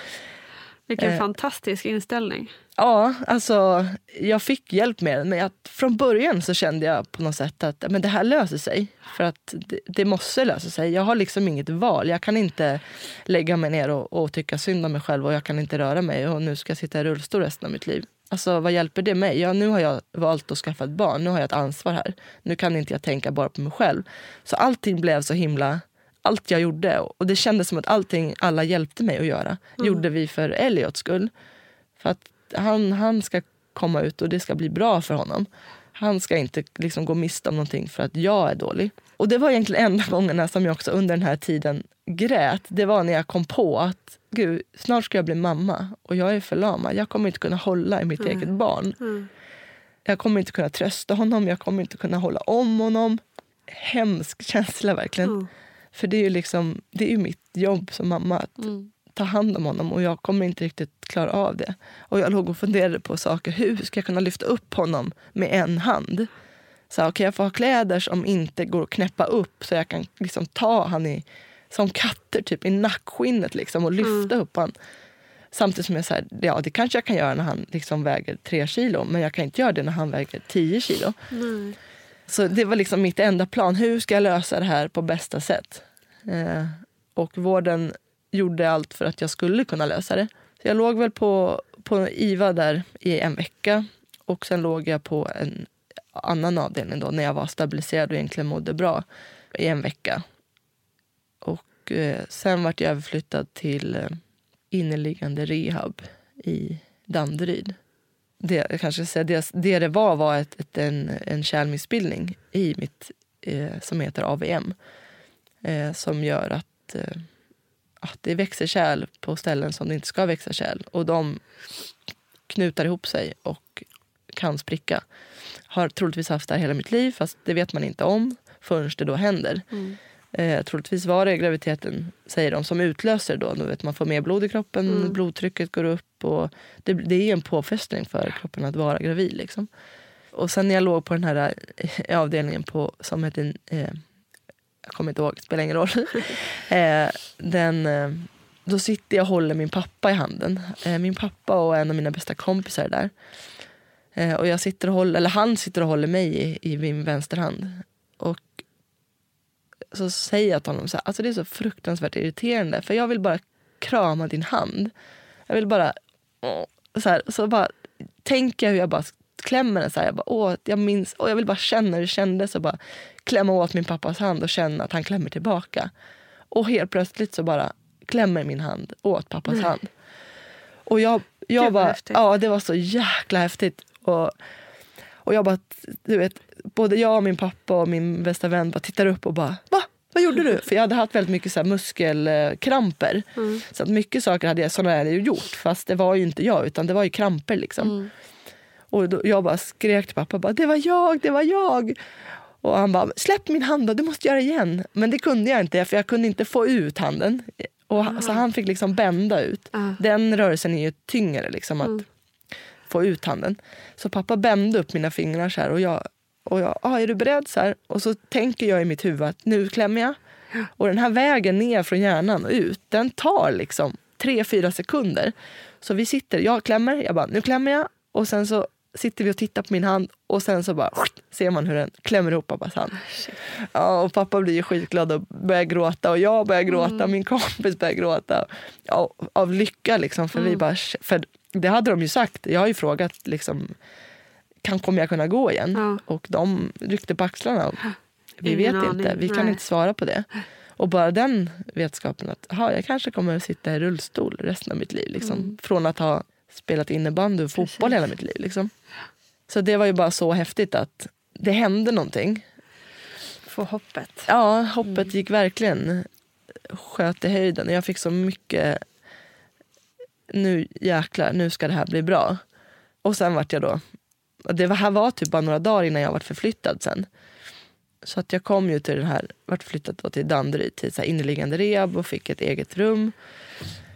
Vilken Eh. fantastisk inställning. Ja, alltså jag fick hjälp med den. Men jag, från början så kände jag på något sätt att men det här löser sig. För att det, det måste lösa sig. Jag har liksom inget val. Jag kan inte lägga mig ner och, och tycka synd om mig själv och jag kan inte röra mig och nu ska jag sitta i rullstol resten av mitt liv. Alltså vad hjälper det mig? Ja, nu har jag valt att skaffa ett barn. Nu har jag ett ansvar här. Nu kan inte jag tänka bara på mig själv. Så allting blev så himla... Allt jag gjorde, och det kändes som att allting alla hjälpte mig att göra, mm. gjorde vi för Elliots skull. För att han, han ska komma ut och det ska bli bra för honom. Han ska inte liksom gå miste om någonting för att jag är dålig. Och det var egentligen enda *laughs* gångerna som jag också under den här tiden grät. Det var när jag kom på att gud, snart ska jag bli mamma och jag är förlamad. Jag kommer inte kunna hålla i mitt mm. eget barn. Mm. Jag kommer inte kunna trösta honom, jag kommer inte kunna hålla om honom. Hemsk känsla verkligen. Mm. För det är ju liksom, det är mitt jobb som mamma att mm. ta hand om honom och jag kommer inte riktigt klara av det. Och jag låg och funderade på saker. Hur ska jag kunna lyfta upp honom med en hand? Så okay, jag får ha kläder som inte går att knäppa upp så jag kan liksom ta han i, som katter typ, i nackskinnet liksom, och lyfta mm. upp han. Samtidigt som jag säger, ja det kanske jag kan göra när han liksom väger tre kilo men jag kan inte göra det när han väger tio kilo. Mm. Så det var liksom mitt enda plan. Hur ska jag lösa det här på bästa sätt? Eh, och vården gjorde allt för att jag skulle kunna lösa det. Så jag låg väl på, på IVA där i en vecka och sen låg jag på en annan avdelning då när jag var stabiliserad och egentligen mådde bra i en vecka. Och eh, sen vart jag överflyttad till eh, inneliggande rehab i Danderyd. Det, jag kanske säga, det, det det var var ett, ett, en, en kärlmissbildning i mitt, eh, som heter AVM. Eh, som gör att, eh, att det växer kärl på ställen som det inte ska växa kärl. Och de knutar ihop sig och kan spricka. Har troligtvis haft det här hela mitt liv fast det vet man inte om förrän det då händer. Mm. Eh, troligtvis var det graviditeten, säger de, som utlöser då. då vet man får mer blod i kroppen, mm. blodtrycket går upp. Och det, det är en påfrestning för kroppen att vara gravid. Liksom. Och sen när jag låg på den här eh, avdelningen på, som heter... Eh, jag kommer inte ihåg, det spelar ingen roll. *laughs* eh, den, eh, då sitter jag och håller min pappa i handen. Eh, min pappa och en av mina bästa kompisar är där. Eh, och jag sitter och håller, eller han sitter och håller mig i, i min vänsterhand. Och så säger jag till honom så här, alltså det är så fruktansvärt irriterande för jag vill bara krama din hand. Jag vill bara... Så, här, så bara tänker jag hur jag bara klämmer den så här. Jag, bara, åh, jag minns, åh, jag vill bara känna hur det kändes att bara klämma åt min pappas hand och känna att han klämmer tillbaka. Och helt plötsligt så bara klämmer min hand åt pappas mm. hand. Och jag, jag bara, ja det var så jäkla häftigt. Och, och jag bara, du vet, både jag och min pappa och min bästa vän bara tittar upp och bara va? Vad gjorde du? För jag hade haft väldigt mycket så här muskelkramper. Mm. Så att mycket saker hade jag, sådana jag gjort. Fast det var ju inte jag utan det var ju kramper liksom. Mm. Och då, jag bara skrek till pappa, bara, det var jag, det var jag. Och han bara, släpp min hand då, du måste göra igen. Men det kunde jag inte för jag kunde inte få ut handen. Och, Så han fick liksom bända ut. Uh. Den rörelsen är ju tyngre. Liksom, att, mm få ut handen. Så pappa bände upp mina fingrar så här och jag, och jag ah, är du beredd? Så här. Och så tänker jag i mitt huvud att nu klämmer jag. Och den här vägen ner från hjärnan och ut, den tar liksom tre, fyra sekunder. Så vi sitter, jag klämmer, jag bara nu klämmer jag. Och sen så sitter vi och tittar på min hand och sen så bara ser man hur den klämmer ihop pappas hand. Ja, och pappa blir skitglad och börjar gråta och jag börjar gråta, mm. min kompis börjar gråta. Ja, av lycka liksom, för mm. vi bara, för det hade de ju sagt. Jag har ju frågat liksom, kan, kommer jag kunna gå igen? Ja. Och de ryckte på axlarna. Och, vi Ingen vet inte, vi kan Nej. inte svara på det. Och bara den vetskapen att aha, jag kanske kommer att sitta i rullstol resten av mitt liv. Liksom. Mm. Från att ha spelat innebandy och fotboll Precis. hela mitt liv. Liksom. Så det var ju bara så häftigt att det hände någonting. Få hoppet. Ja, hoppet mm. gick verkligen sköt i höjden. Jag fick så mycket nu jäklar, nu ska det här bli bra. Och sen vart jag då, det här var typ bara några dagar innan jag vart förflyttad sen. Så att jag kom ju till den här, vart flyttad då till Danderyd till så här inneliggande rehab och fick ett eget rum.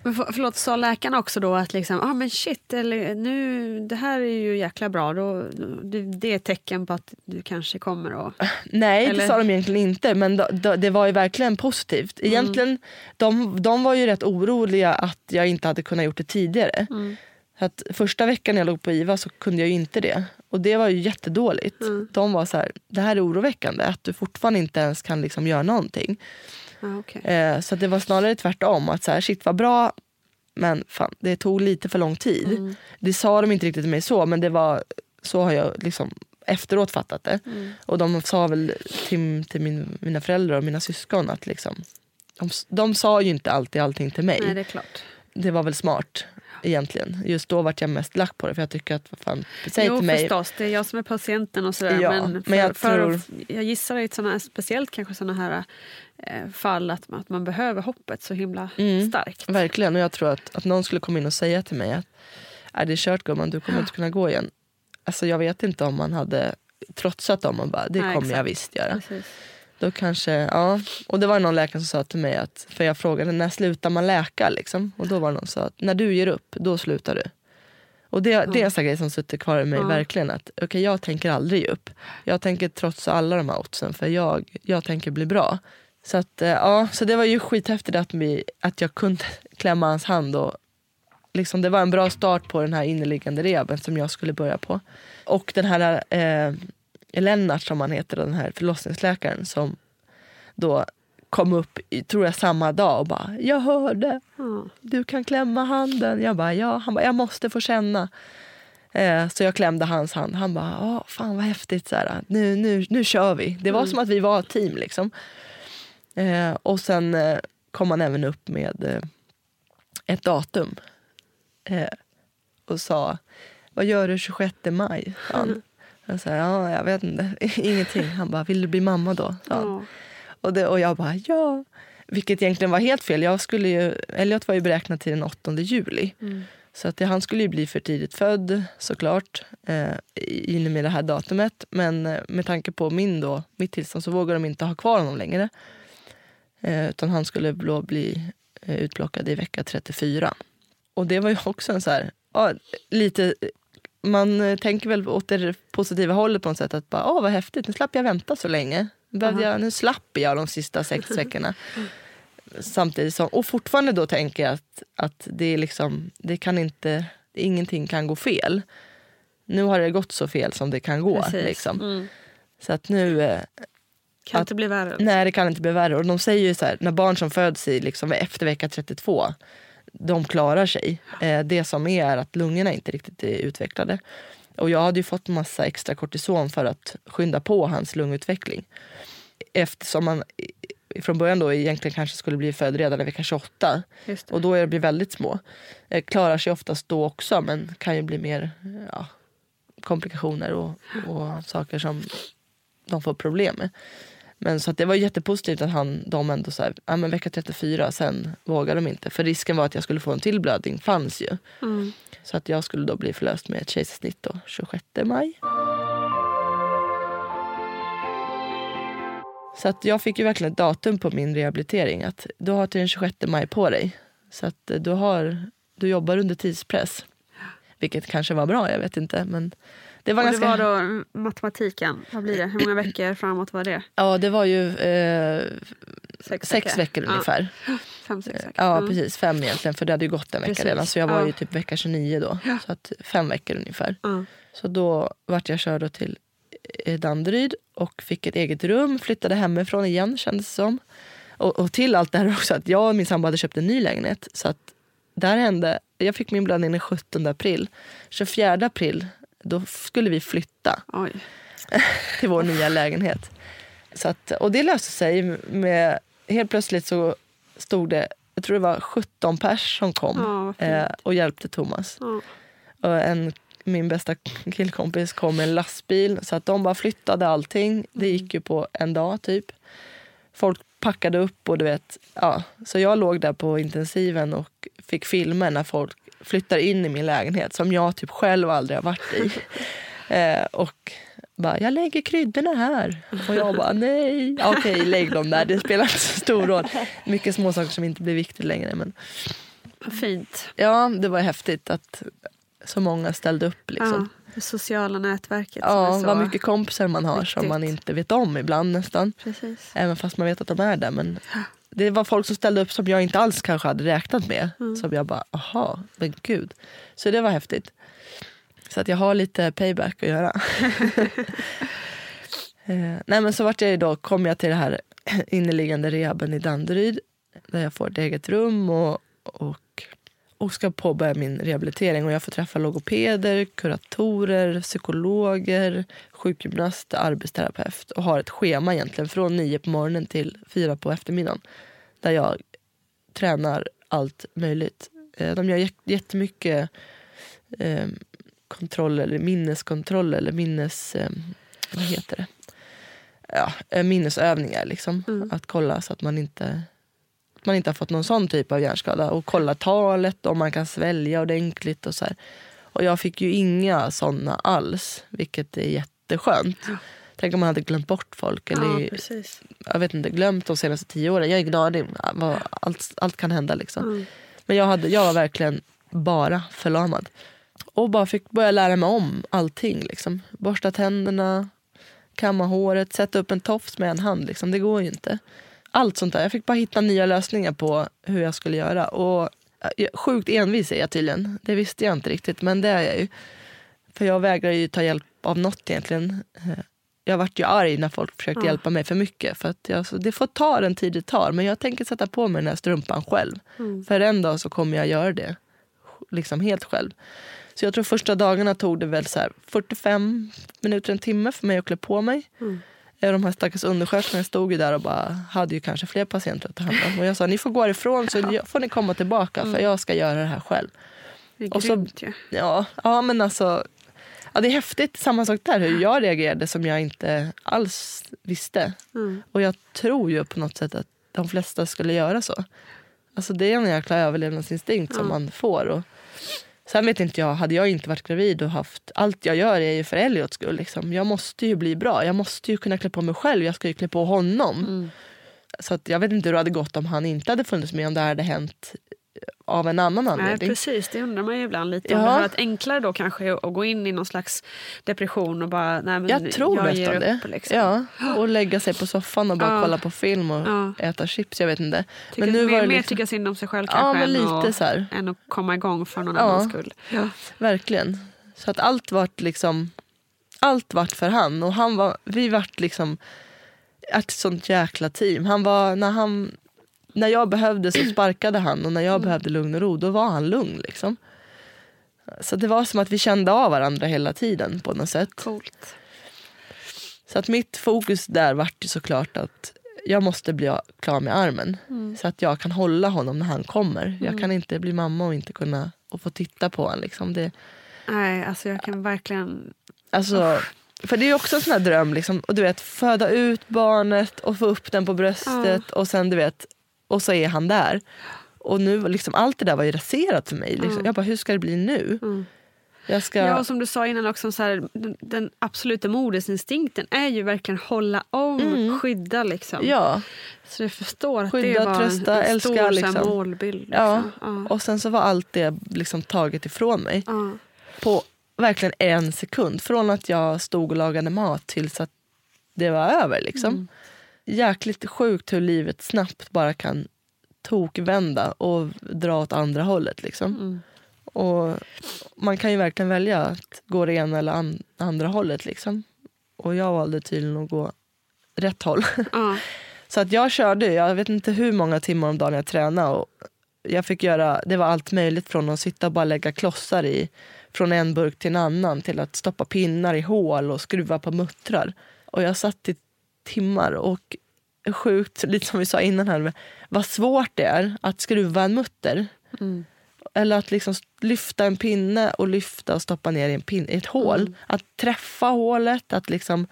Men för, förlåt, sa läkarna också då att liksom, ah, men shit, eller, nu, det här är ju jäkla bra, då, det, det är ett tecken på att du kanske kommer att... *laughs* Nej, eller? det sa de egentligen inte, men då, då, det var ju verkligen positivt. Mm. Egentligen, mm. de, de var ju rätt oroliga att jag inte hade kunnat gjort det tidigare. Mm. att första veckan jag låg på IVA så kunde jag ju inte det. Och det var ju jättedåligt. Mm. De var så här, det här är oroväckande, att du fortfarande inte ens kan liksom göra någonting. Ah, okay. eh, så det var snarare tvärtom. Att så här, shit vad bra, Men fan, det tog lite för lång tid. Mm. Det sa de inte riktigt till mig så men det var så har jag liksom efteråt fattat det. Mm. Och de sa väl till, till min, mina föräldrar och mina syskon att liksom, de, de sa ju inte alltid allting till mig. Nej, det är klart. Det var väl smart egentligen. Just då vart jag mest lack på det för jag tycker att vad fan, säg jo till mig. förstås, det är jag som är patienten och sådär. Ja, men, men för, jag för, tror- jag gissar att såna här, speciellt kanske sådana här eh, fall att, att man behöver hoppet så himla Mm. starkt. Verkligen. Och jag tror att, att någon skulle komma in och säga till mig att är det kört gumman, du kommer inte kunna gå igen. Alltså jag vet inte om man hade trotsat dem och bara det Nej, kommer jag exakt. visst göra. Precis. Då kanske, ja. Och det var någon läkare som sa till mig att, för jag frågade när slutar man läka liksom? Och då var det någon som sa att när du ger upp, då slutar du. Och det, det är en grej som sitter kvar i mig Ja. verkligen. att okej jag tänker aldrig ge upp. Jag tänker trotsa alla de här oddsen för jag, jag tänker bli bra. Så, att, eh, ja, så det var ju skithäftigt att, vi, att jag kunde *laughs* klämma hans hand. Och liksom, det var en bra start på den här inneliggande rehaben som jag skulle börja på. Och den här eh, Lennart som han heter, den här förlossningsläkaren som då kom upp, tror jag samma dag och bara “jag hörde, du kan klämma handen”. Jag bara “ja”. Han bara “jag måste få känna”. Eh, så jag klämde hans hand. Han bara “åh, fan vad häftigt, så här, nu, nu, nu kör vi”. Det var som att vi var ett team. liksom. Eh, och sen eh, kom han även upp med eh, ett datum eh, och sa “vad gör du 26 maj?” han. *laughs* Jag sa “ja, jag vet inte, *laughs* ingenting”. Han bara “vill du bli mamma då?” Ja. Och, det, och jag bara ja. Vilket egentligen var helt fel. Jag skulle ju, Elliot var ju beräknad till den 8 juli. Mm. Så att han skulle ju bli för tidigt född såklart. Eh, i och med det här datumet. Men eh, med tanke på min då, mitt tillstånd så vågar de inte ha kvar honom längre. Eh, utan han skulle då bli eh, utplockad i vecka 34. Och det var ju också en så här, ja, lite man eh, tänker väl åt det positiva hållet på något sätt. Att bara, åh vad häftigt, nu slapp jag vänta så länge. Behövde jag, nu slapp jag de sista sex *laughs* veckorna. Samtidigt som, och fortfarande då tänker jag att, att det är liksom, det kan inte, ingenting kan gå fel. Nu har det gått så fel som det kan gå. Precis. Liksom. Mm. Så att nu, eh, Kan Att- inte bli värre. nej det kan inte bli värre. Och de säger ju så här, när barn som föds i, liksom, efter vecka 32, de klarar sig. Eh, det som är är att lungorna inte riktigt är utvecklade. Och jag hade ju fått massa extra kortison för att skynda på hans lungutveckling. Eftersom man från början då egentligen kanske skulle bli född redan i vecka 28. Just det. Och då är det väldigt små. Eh, klarar sig oftast då också men kan ju bli mer ja, komplikationer och, och saker som de får problem med. Men så att det var jättepositivt att han, de ändå så här, ja men vecka 34, sen vågade de inte. För risken var att jag skulle få en till blödning, fanns ju. Mm. Så att jag skulle då bli förlöst med ett kejsarsnitt då, 26 maj. Så att jag fick ju verkligen ett datum på min rehabilitering. Att du har till den 26 maj på dig. Så att eh, du, har, du jobbar under tidspress. Vilket kanske var bra, jag vet inte. Men det var Och det ganska... var då matematiken. Vad blir det? Hur många veckor framåt var det? Ja, det var ju eh, sex veckor Ja, ungefär. *gasps* fem, sex veckor. Ja, Mm. precis. Fem egentligen, för det hade ju gått en vecka Precis. redan. Så jag var Ja. ju typ vecka 29 då. Så att fem veckor ungefär. Ja. Så då vart jag körd till eh, Danderyd och fick ett eget rum. Flyttade hemifrån igen kändes det som. Och, och till allt det här också att jag och min sambo hade köpt en ny lägenhet. Så att där hände, jag fick min blödning den 17 april. 24 april då skulle vi flytta Oj. till vår nya lägenhet. Så att, och det löste sig med, helt plötsligt så stod det, jag tror det var 17 pers som kom Ja, eh, och hjälpte Thomas. Ja. Och en, min bästa killkompis kom med en lastbil så att de bara flyttade allting. Det Mm. gick ju på en dag typ. Folk packade upp och du vet, ja. Så jag låg där på intensiven och fick filmer när folk flyttar in i min lägenhet som jag typ själv aldrig har varit i. *laughs* eh, och bara, jag lägger kryddorna här. Och jag bara, nej. Okej, lägg dem där. Det spelar inte så stor roll. Mycket små saker som inte blir viktigt längre. Men fint. ja, det var häftigt att så många ställde upp. Liksom. Ja, det sociala nätverket. som Ja, så... vad mycket kompisar man har som viktigt. man inte vet om ibland nästan. Precis. Även fast man vet att de är där. Men det var folk som ställde upp som jag inte alls kanske hade räknat med. Mm. Som jag bara, aha, men gud. Så det var häftigt. Så att jag har lite payback att göra. *laughs* eh, nej men så vart jag då, kom jag till det här *clears throat* inneliggande rehaben i Danderyd. Där jag får ett eget rum och, och och ska påbörja min rehabilitering. Och jag får träffa logopeder, kuratorer, psykologer, sjukgymnast, arbetsterapeut och har ett schema egentligen från nio på morgonen till fyra på eftermiddagen där jag tränar allt möjligt. Eh, de gör jättemycket eh, kontroll eller minneskontroll eller minnes... Eh, vad heter det? Ja, eh, minnesövningar. Liksom. Mm. Att kolla så att man inte man inte har fått någon sån typ av hjärnskada. Och kolla talet, om man kan svälja ordentligt. Och så här. Och jag fick ju inga såna alls, vilket är jätteskönt. Ja. Tänk om man hade glömt bort folk. Eller, ja, jag vet inte, glömt de senaste tio åren. Jag är glad. Allt, allt kan hända. Liksom. Mm. Men jag, hade, jag var verkligen bara förlamad. Och bara fick börja lära mig om allting. Liksom. Borsta tänderna, kamma håret, sätta upp en tofs med en hand. Liksom. Det går ju inte. Allt sånt där. Jag fick bara hitta nya lösningar på hur jag skulle göra. Och Sjukt envis är jag tydligen. Det visste jag inte riktigt, men det är jag ju. För jag vägrar ju ta hjälp av något egentligen. Jag vart ju arg när folk försökte ja. hjälpa mig för mycket. För att jag, det får ta den tid det tar. Men jag tänker sätta på mig den här strumpan själv. Mm. För en dag så kommer jag göra det. Liksom helt själv. Så jag tror första dagarna tog det väl så 45 minuter, en timme för mig att klä på mig. Mm. De här stackars undersköterskorna stod ju där och bara hade ju kanske fler patienter att ta hand om. Och jag sa ni får gå ifrån så ja. får ni komma tillbaka mm. för jag ska göra det här själv. Det är och så, grymt, ja. ja. Ja men alltså Ja, det är häftigt, samma sak där, hur jag reagerade som jag inte alls visste. Mm. Och jag tror ju på något sätt att de flesta skulle göra så. Alltså det är en jäkla överlevnadsinstinkt mm. som man får. Och sen vet inte jag, hade jag inte varit gravid och haft... Allt jag gör är ju för Elliots skull. Liksom. Jag måste ju bli bra. Jag måste ju kunna klä på mig själv. Jag ska ju klä på honom. Mm. Så att jag vet inte hur det hade gått om han inte hade funnits med. Om det hade hänt av en annan anledning. Nej, precis, det undrar man ju ibland lite. Ja. Om det hade varit enklare då kanske att gå in i någon slags depression och bara, nej men jag tror jag ger det. upp. Liksom. Ja, *gasps* och lägga sig på soffan och bara ja. kolla på film och ja. äta chips. Jag vet inte. Tycker men nu mer, var det liksom... mer tycka synd om sig själv kanske ja, men lite än, så här. än att komma igång för någon annans skull. Ja. Verkligen. Så att allt vart liksom, allt vart för han. Och han var, vi vart liksom ett sånt jäkla team. Han var, när han när jag behövde så *clears throat* sparkade han och när jag behövde lugn och ro då var han lugn. Liksom. Så det var som att vi kände av varandra hela tiden på något sätt. Coolt. Så att mitt fokus där vart ju såklart att jag måste bli klar med armen. Mm. Så att jag kan hålla honom när han kommer. Mm. Jag kan inte bli mamma och inte kunna och få titta på honom. Liksom. Det, Nej, alltså jag kan verkligen... Alltså, för det är också en sån här dröm, liksom, och du vet, föda ut barnet och få upp den på bröstet ja. och sen du vet och så är han där. Och nu liksom, allt det där var ju raserat för mig. Liksom. Mm. Jag bara, hur ska det bli nu? Mm. Jag ska... Ja, och som du sa innan också, så här, den, den, absoluta modersinstinkten är ju verkligen hålla om, mm. skydda. Liksom. Ja. Så jag förstår att skydda, det var trösta, en, en älska, stor liksom. målbild. Liksom. Ja. ja. Och sen så var allt det liksom taget ifrån mig. Ja. På verkligen en sekund. Från att jag stod och lagade mat tills att det var över. Liksom. Mm. Jäkligt sjukt hur livet snabbt bara kan tokvända och dra åt andra hållet. Liksom. Mm. Och man kan ju verkligen välja att gå det ena eller an andra hållet. Liksom. Och jag valde tydligen att gå rätt håll. *laughs* Mm. Så att jag körde, jag vet inte hur många timmar om dagen jag tränade. Och jag fick göra, det var allt möjligt från att sitta och bara lägga klossar i från en burk till en annan till att stoppa pinnar i hål och skruva på muttrar. Och jag satt i timmar och sjukt, lite som vi sa innan här, vad svårt det är att skruva en mutter. Mm. Eller att liksom lyfta en pinne och lyfta och stoppa ner i, en pinne, i ett hål. Mm. Att träffa hålet. att liksom...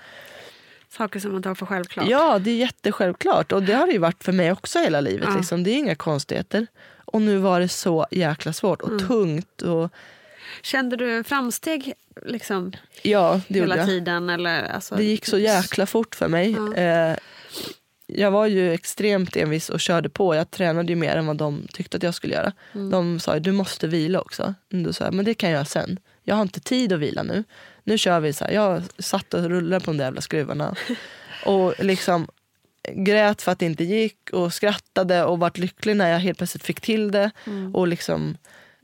Saker som man tar för självklart. Ja, det är jättesjälvklart. Och det har det ju varit för mig också hela livet. Ja. Liksom. Det är inga konstigheter. Och nu var det så jäkla svårt och mm. tungt. Och... Kände du framsteg liksom, ja, det hela tiden? Eller, alltså... Det gick så jäkla fort för mig. Ja. Eh, jag var ju extremt envis och körde på. Jag tränade ju mer än vad de tyckte att jag skulle göra. Mm. De sa du måste vila också. Då sa jag, men det kan jag sen. Jag har inte tid att vila nu. Nu kör vi så här. Jag satt och rullade på de där jävla skruvarna. *laughs* och liksom grät för att det inte gick och skrattade och vart lycklig när jag helt plötsligt fick till det. Mm. Och liksom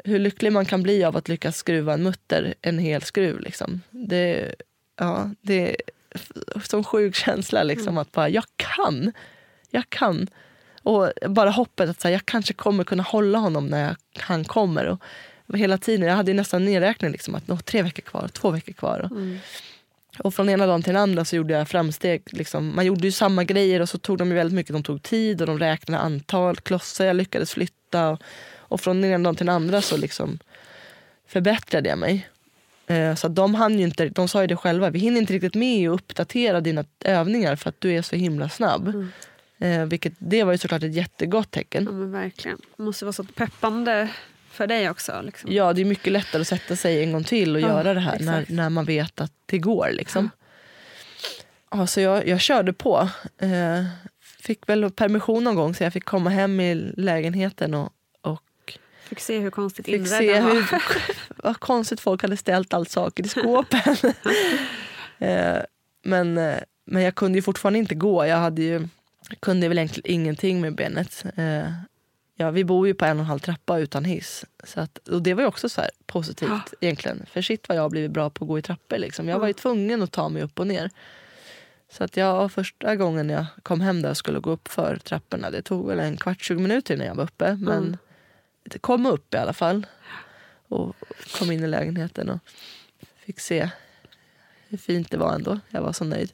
hur lycklig man kan bli av att lyckas skruva en mutter, en hel skruv. Liksom. Det, ja, det sån sjuk känsla liksom mm. att bara, jag kan. Jag kan. Och bara hoppet att så här, jag kanske kommer kunna hålla honom när jag, han kommer. Och hela tiden, jag hade nästan nedräkning liksom, att nå, tre veckor kvar, två veckor kvar. Och, Mm. och från ena dagen till den andra så gjorde jag framsteg. Liksom. Man gjorde ju samma grejer och så tog de ju väldigt mycket. De tog tid och de räknade antal klossar jag lyckades flytta. Och, och från den ena dagen till den andra så liksom förbättrade jag mig. Eh, så de hann inte, de sa ju det själva, vi hinner inte riktigt med att uppdatera dina övningar för att du är så himla snabb. Eh, vilket, det var ju såklart ett jättegott tecken. Ja, men verkligen. Det måste vara så peppande för dig också. Liksom. Ja, det är mycket lättare att sätta sig en gång till och Ja, göra det här när, exakt. när man vet att det går. Liksom. Ja, så jag, jag körde på. Eh, fick väl permission någon gång så jag fick komma hem i lägenheten och Fick se hur konstigt inredd den var. hur *laughs* vad konstigt folk hade ställt allt saker i skåpen. *laughs* eh, men, eh, men jag kunde ju fortfarande inte gå. Jag hade ju, kunde väl egentligen ingenting med benet. Eh, ja, vi bor ju på en och en halv trappa utan hiss. Så att, och det var ju också så här positivt Ja. egentligen. För shit vad jag har blivit bra på att gå i trappor. Liksom. Jag var ju tvungen att ta mig upp och ner. Så att jag första gången jag kom hem där och skulle gå upp för trapporna, det tog väl en kvart, 20 minuter innan jag var uppe. Men Mm. Kom upp i alla fall. Och kom in i lägenheten och fick se hur fint det var ändå. Jag var så nöjd.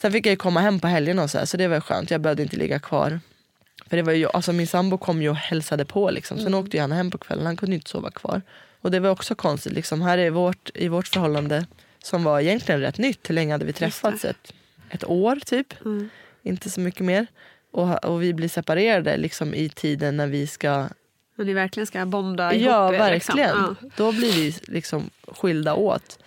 Sen fick jag ju komma hem på helgen och så, här, så det var skönt. Jag behövde inte ligga kvar. För det var ju, alltså min sambo kom ju och hälsade på. Liksom. Sen åkte ju han hem på kvällen. Han kunde inte sova kvar. Och det var också konstigt. Liksom. Här är vårt, i vårt förhållande, som var egentligen rätt nytt. Hur länge hade vi träffats? Ett, ett år typ. Mm. Inte så mycket mer. Och, och vi blir separerade liksom, i tiden när vi ska Men ni verkligen ska bonda ihop Ja, er, verkligen. Liksom. Ja. Då blir vi liksom skilda åt.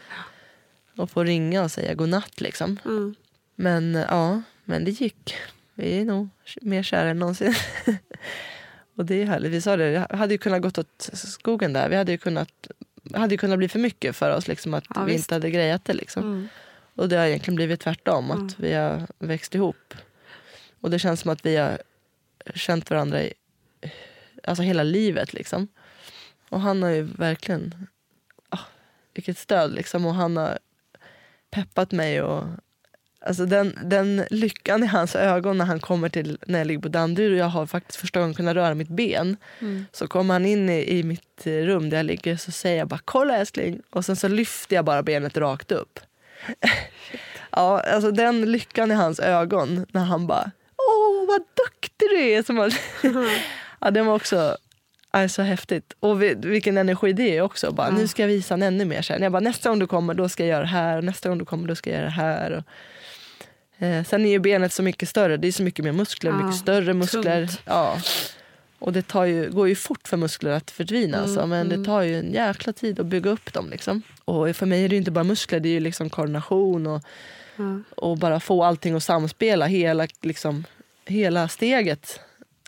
Och får ringa och säga godnatt. Liksom. Mm. Men ja, men det gick. Vi är nog mer kära än någonsin. *laughs* och det är härligt. Vi sa det, det hade ju kunnat gått åt skogen där. Vi hade ju kunnat, hade ju kunnat bli för mycket för oss. Liksom, att Ja, vi visst. inte hade grejat det. Liksom. Mm. Och det har egentligen blivit tvärtom. Att Mm. vi har växt ihop. Och det känns som att vi har känt varandra i alltså hela livet. Liksom. Och han har ju verkligen... ah, vilket stöd liksom. Och han har peppat mig. och Alltså den, den lyckan i hans ögon när han kommer till när jag ligger på Danderyd och jag har faktiskt första gången kunnat röra mitt ben. Mm. Så kommer han in i, i mitt rum där jag ligger så säger jag bara kolla älskling och sen så lyfter jag bara benet rakt upp. ja, alltså den lyckan i hans ögon när han bara åh vad duktig du är. Som att, *laughs* ja, den var också ja, så häftigt. Och vi, vilken energi det är också. Bara, Nu ska jag visa han ännu mer sen. Jag bara, nästa gång du kommer då ska jag göra det här och nästa gång du kommer då ska jag göra det här. Och, Eh, sen är ju benet så mycket större. Det är så mycket mer muskler, Ja, mycket större muskler. tungt. Ja. Och det tar ju, går ju fort för muskler att förtvina. Mm, alltså, men det tar ju en jäkla tid att bygga upp dem. Liksom. Och för mig är det inte bara muskler, det är ju liksom koordination och, och bara få allting att samspela. Hela, liksom, hela steget.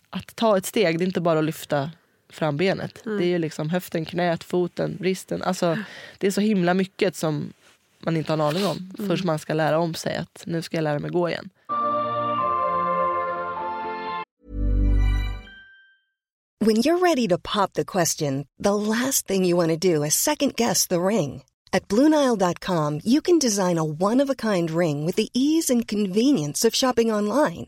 Att ta ett steg, det är inte bara att lyfta fram benet. Det är ju liksom höften, knät, foten, vristen. Alltså, det är så himla mycket som man inte har en aning om förrän man ska lära om sig att nu ska jag lära mig gå igen. When you're ready to pop the question, the last thing you want to do is second guess the ring. At Bluenile.com, you can design a one of a kind ring with the ease and convenience of shopping online.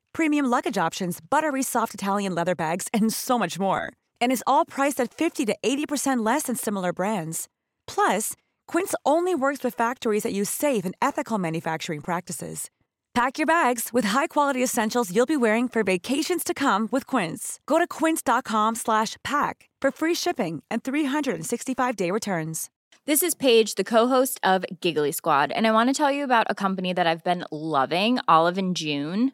premium luggage options, buttery soft Italian leather bags, and so much more. And is all priced at 50 to 80% less than similar brands. Plus, Quince only works with factories that use safe and ethical manufacturing practices. Pack your bags with high-quality essentials you'll be wearing for vacations to come with Quince. Go to quince.com slash pack for free shipping and 365-day returns. This is Paige, the co-host of Giggly Squad, and I want to tell you about a company that I've been loving, Olive and June.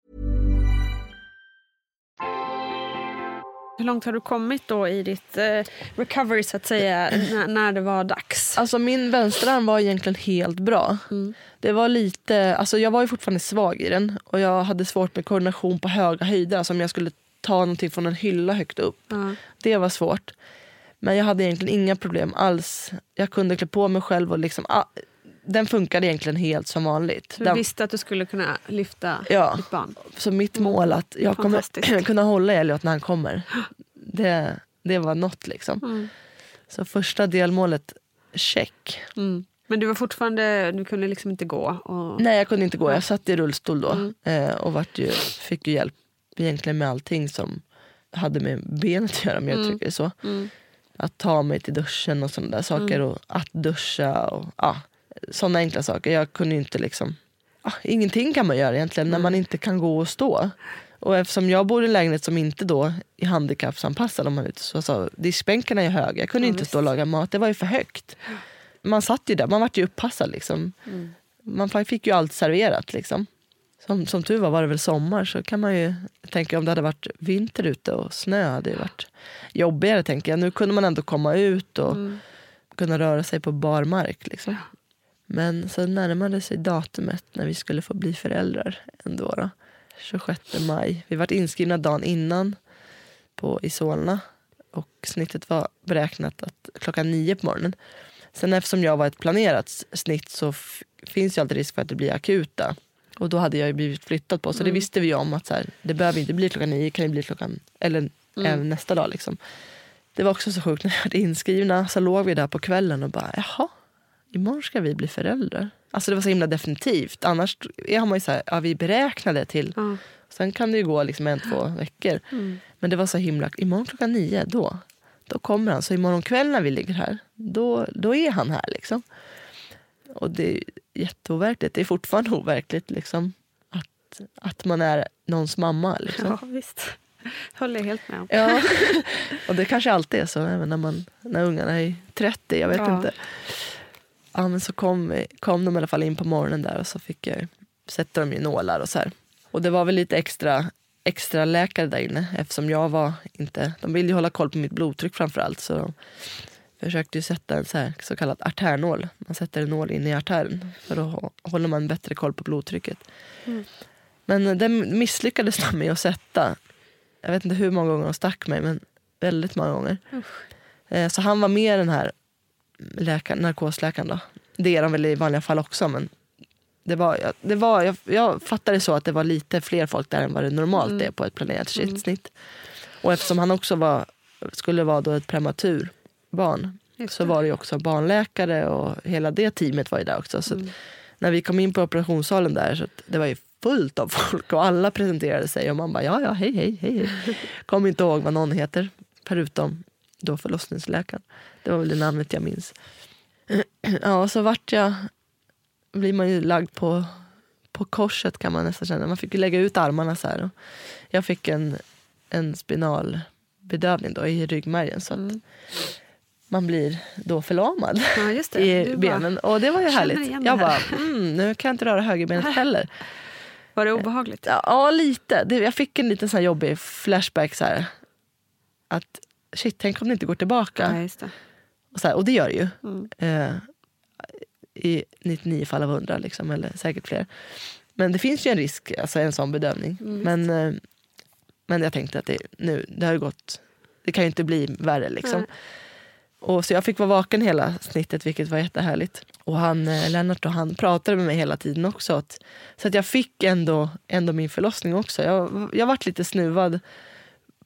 Hur långt har du kommit då i ditt eh, recovery så att säga, när, när det var dags? Alltså min vänsterarm var egentligen helt bra. Mm. Det var lite, alltså jag var ju fortfarande svag i den och jag hade svårt med koordination på höga höjder. Alltså om jag skulle ta någonting från en hylla högt upp. Ja. Det var svårt. Men jag hade egentligen inga problem alls. Jag kunde klä på mig själv och liksom, ah, den funkade egentligen helt som vanligt. Du Den, visste att du skulle kunna lyfta Ja. ditt barn? så mitt mål att jag kommer *clears throat* kunna hålla Elliot när han kommer. Det, det var något liksom. Mm. Så första delmålet, check. Mm. Men du var fortfarande, du kunde liksom inte gå? Och... Nej jag kunde inte gå, jag satt i rullstol då. Mm. Eh, och vart ju, fick ju hjälp egentligen med allting som hade med benet att göra om jag Mm. uttrycker det så. Mm. Att ta mig till duschen och sådana där saker. Mm. Och att duscha och ja, sådana enkla saker. Jag kunde ju inte liksom, ja, ingenting kan man göra egentligen när man inte kan gå och stå. Och eftersom jag bor i en lägenhet som inte då är handikappsanpassad om man ute, så sa diskbänkarna är höga. Jag kunde Ja, inte visst. stå och laga mat, det var ju för högt. Man satt ju där, man vart ju uppassad liksom. Mm. Man fick ju allt serverat liksom. Som, som tur var var det väl sommar så kan man ju tänka om det hade varit vinter ute och snö hade det varit jobbigare tänker jag. Nu kunde man ändå komma ut och Mm. kunna röra sig på bar mark. Liksom. Men så närmade sig datumet när vi skulle få bli föräldrar ändå. Då. 26 maj. Vi var inskrivna dagen innan på, i Solna. Och snittet var beräknat att klockan nio på morgonen. Sen eftersom jag var ett planerat snitt så finns ju alltid risk för att det blir akuta. Och då hade jag ju blivit flyttad på. Så det Mm. visste vi ju om att så här, det behöver inte bli klockan nio, kan det bli klockan, eller Mm. nästa dag. Liksom. Det var också så sjukt, när vi hade inskrivna så låg vi där på kvällen och bara jaha, imorgon ska vi bli föräldrar. Alltså det var så himla definitivt. Annars har man ju så här, ja vi beräknade till. Ja. Sen kan det ju gå liksom en, två veckor. Mm. Men det var så himla, imorgon klockan nio, då, då kommer han. Så imorgon kväll när vi ligger här, då, då är han här liksom. Och det är jätteoverkligt. Det är fortfarande overkligt liksom. Att, att man är någons mamma. Liksom. ja, visst. håller jag helt med om. Ja, *laughs* och det kanske alltid är så även när, man, när ungarna är 30, jag vet Ja. inte. Ja, men så kom, kom de i alla fall in på morgonen där och så fick jag sätta dem i nålar och så här. Och det var väl lite extra, extra läkare där inne eftersom jag var inte, de ville ju hålla koll på mitt blodtryck framför allt så de försökte ju sätta en så, här, så kallad artärnål. Man sätter en nål in i artären för då hå- håller man bättre koll på blodtrycket. Mm. Men den misslyckades de med att sätta. Jag vet inte hur många gånger de stack mig men väldigt många gånger. Eh, Så han var med den här läkaren, narkosläkaren då. Det är de väl i vanliga fall också men det var, jag- det var, jag, jag fattade så att det var lite fler folk där än vad det normalt Mm. är på ett planerat snitt. Och eftersom han också var, skulle vara då ett prematur barn Just så det. var det också barnläkare och hela det teamet var ju där också. Så Mm. när vi kom in på operationssalen där så det var ju fullt av *laughs* folk och alla presenterade sig och man bara ja ja hej hej hej. hej. *laughs* Kom inte ihåg vad någon heter förutom då förlossningsläkaren. Det var väl det namnet jag minns. *clears throat* Ja så vart jag, blir man ju lagd på, på korset kan man nästan känna. Man fick ju lägga ut armarna så här. Jag fick en, en spinalbedövning då i ryggmärgen. Så att Mm. man blir då förlamad Ja, i bara benen. Och det var ju härligt. Jag bara, mm, nu kan jag inte röra högerbenet *laughs* heller. Var det obehagligt? Ja, ja lite. Jag fick en liten här jobbig flashback. Så här, att shit, tänk om det inte går tillbaka. Ja. Och, så här, och det gör det ju. Mm. Eh, I 99 fall av 100, liksom, eller säkert fler. Men det finns ju en risk, alltså en sån bedömning. Mm. Men, eh, men jag tänkte att det, nu, det har ju gått, det kan ju inte bli värre. Liksom. Och så jag fick vara vaken hela snittet, vilket var jättehärligt. Och han, eh, Lennart och han pratade med mig hela tiden också. Att, så att jag fick ändå, ändå min förlossning också. Jag, jag varit lite snuvad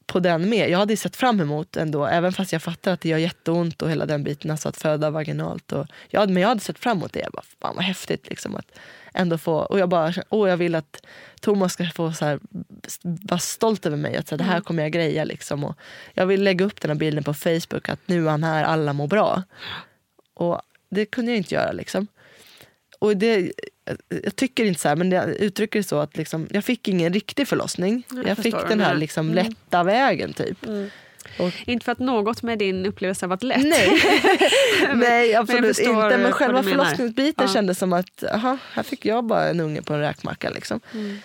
på den med. Jag hade ju sett fram emot ändå, även fast jag fattar att det gör jätteont och hela den biten, alltså att föda vaginalt. Och, jag, men jag hade sett fram emot det. Jag bara, fan vad häftigt liksom att ändå få, och jag bara, åh jag vill att Thomas ska få så här, vara stolt över mig, att så här, det här kommer jag greja liksom. Och jag vill lägga upp den här bilden på Facebook, att nu är han här, alla mår bra. Och det kunde jag inte göra liksom. Och det, jag tycker inte så här, men jag uttrycker det så att liksom, jag fick ingen riktig förlossning. Jag Jag, fick den här menar. liksom Mm. lätta vägen typ. Och, Inte för att något med din upplevelse har varit lätt. nej, *laughs* *laughs* nej absolut förstår inte. Men själva förlossningsbiten Ja. kändes som att aha, här fick jag bara en unge på en räkmacka. Liksom. Mm.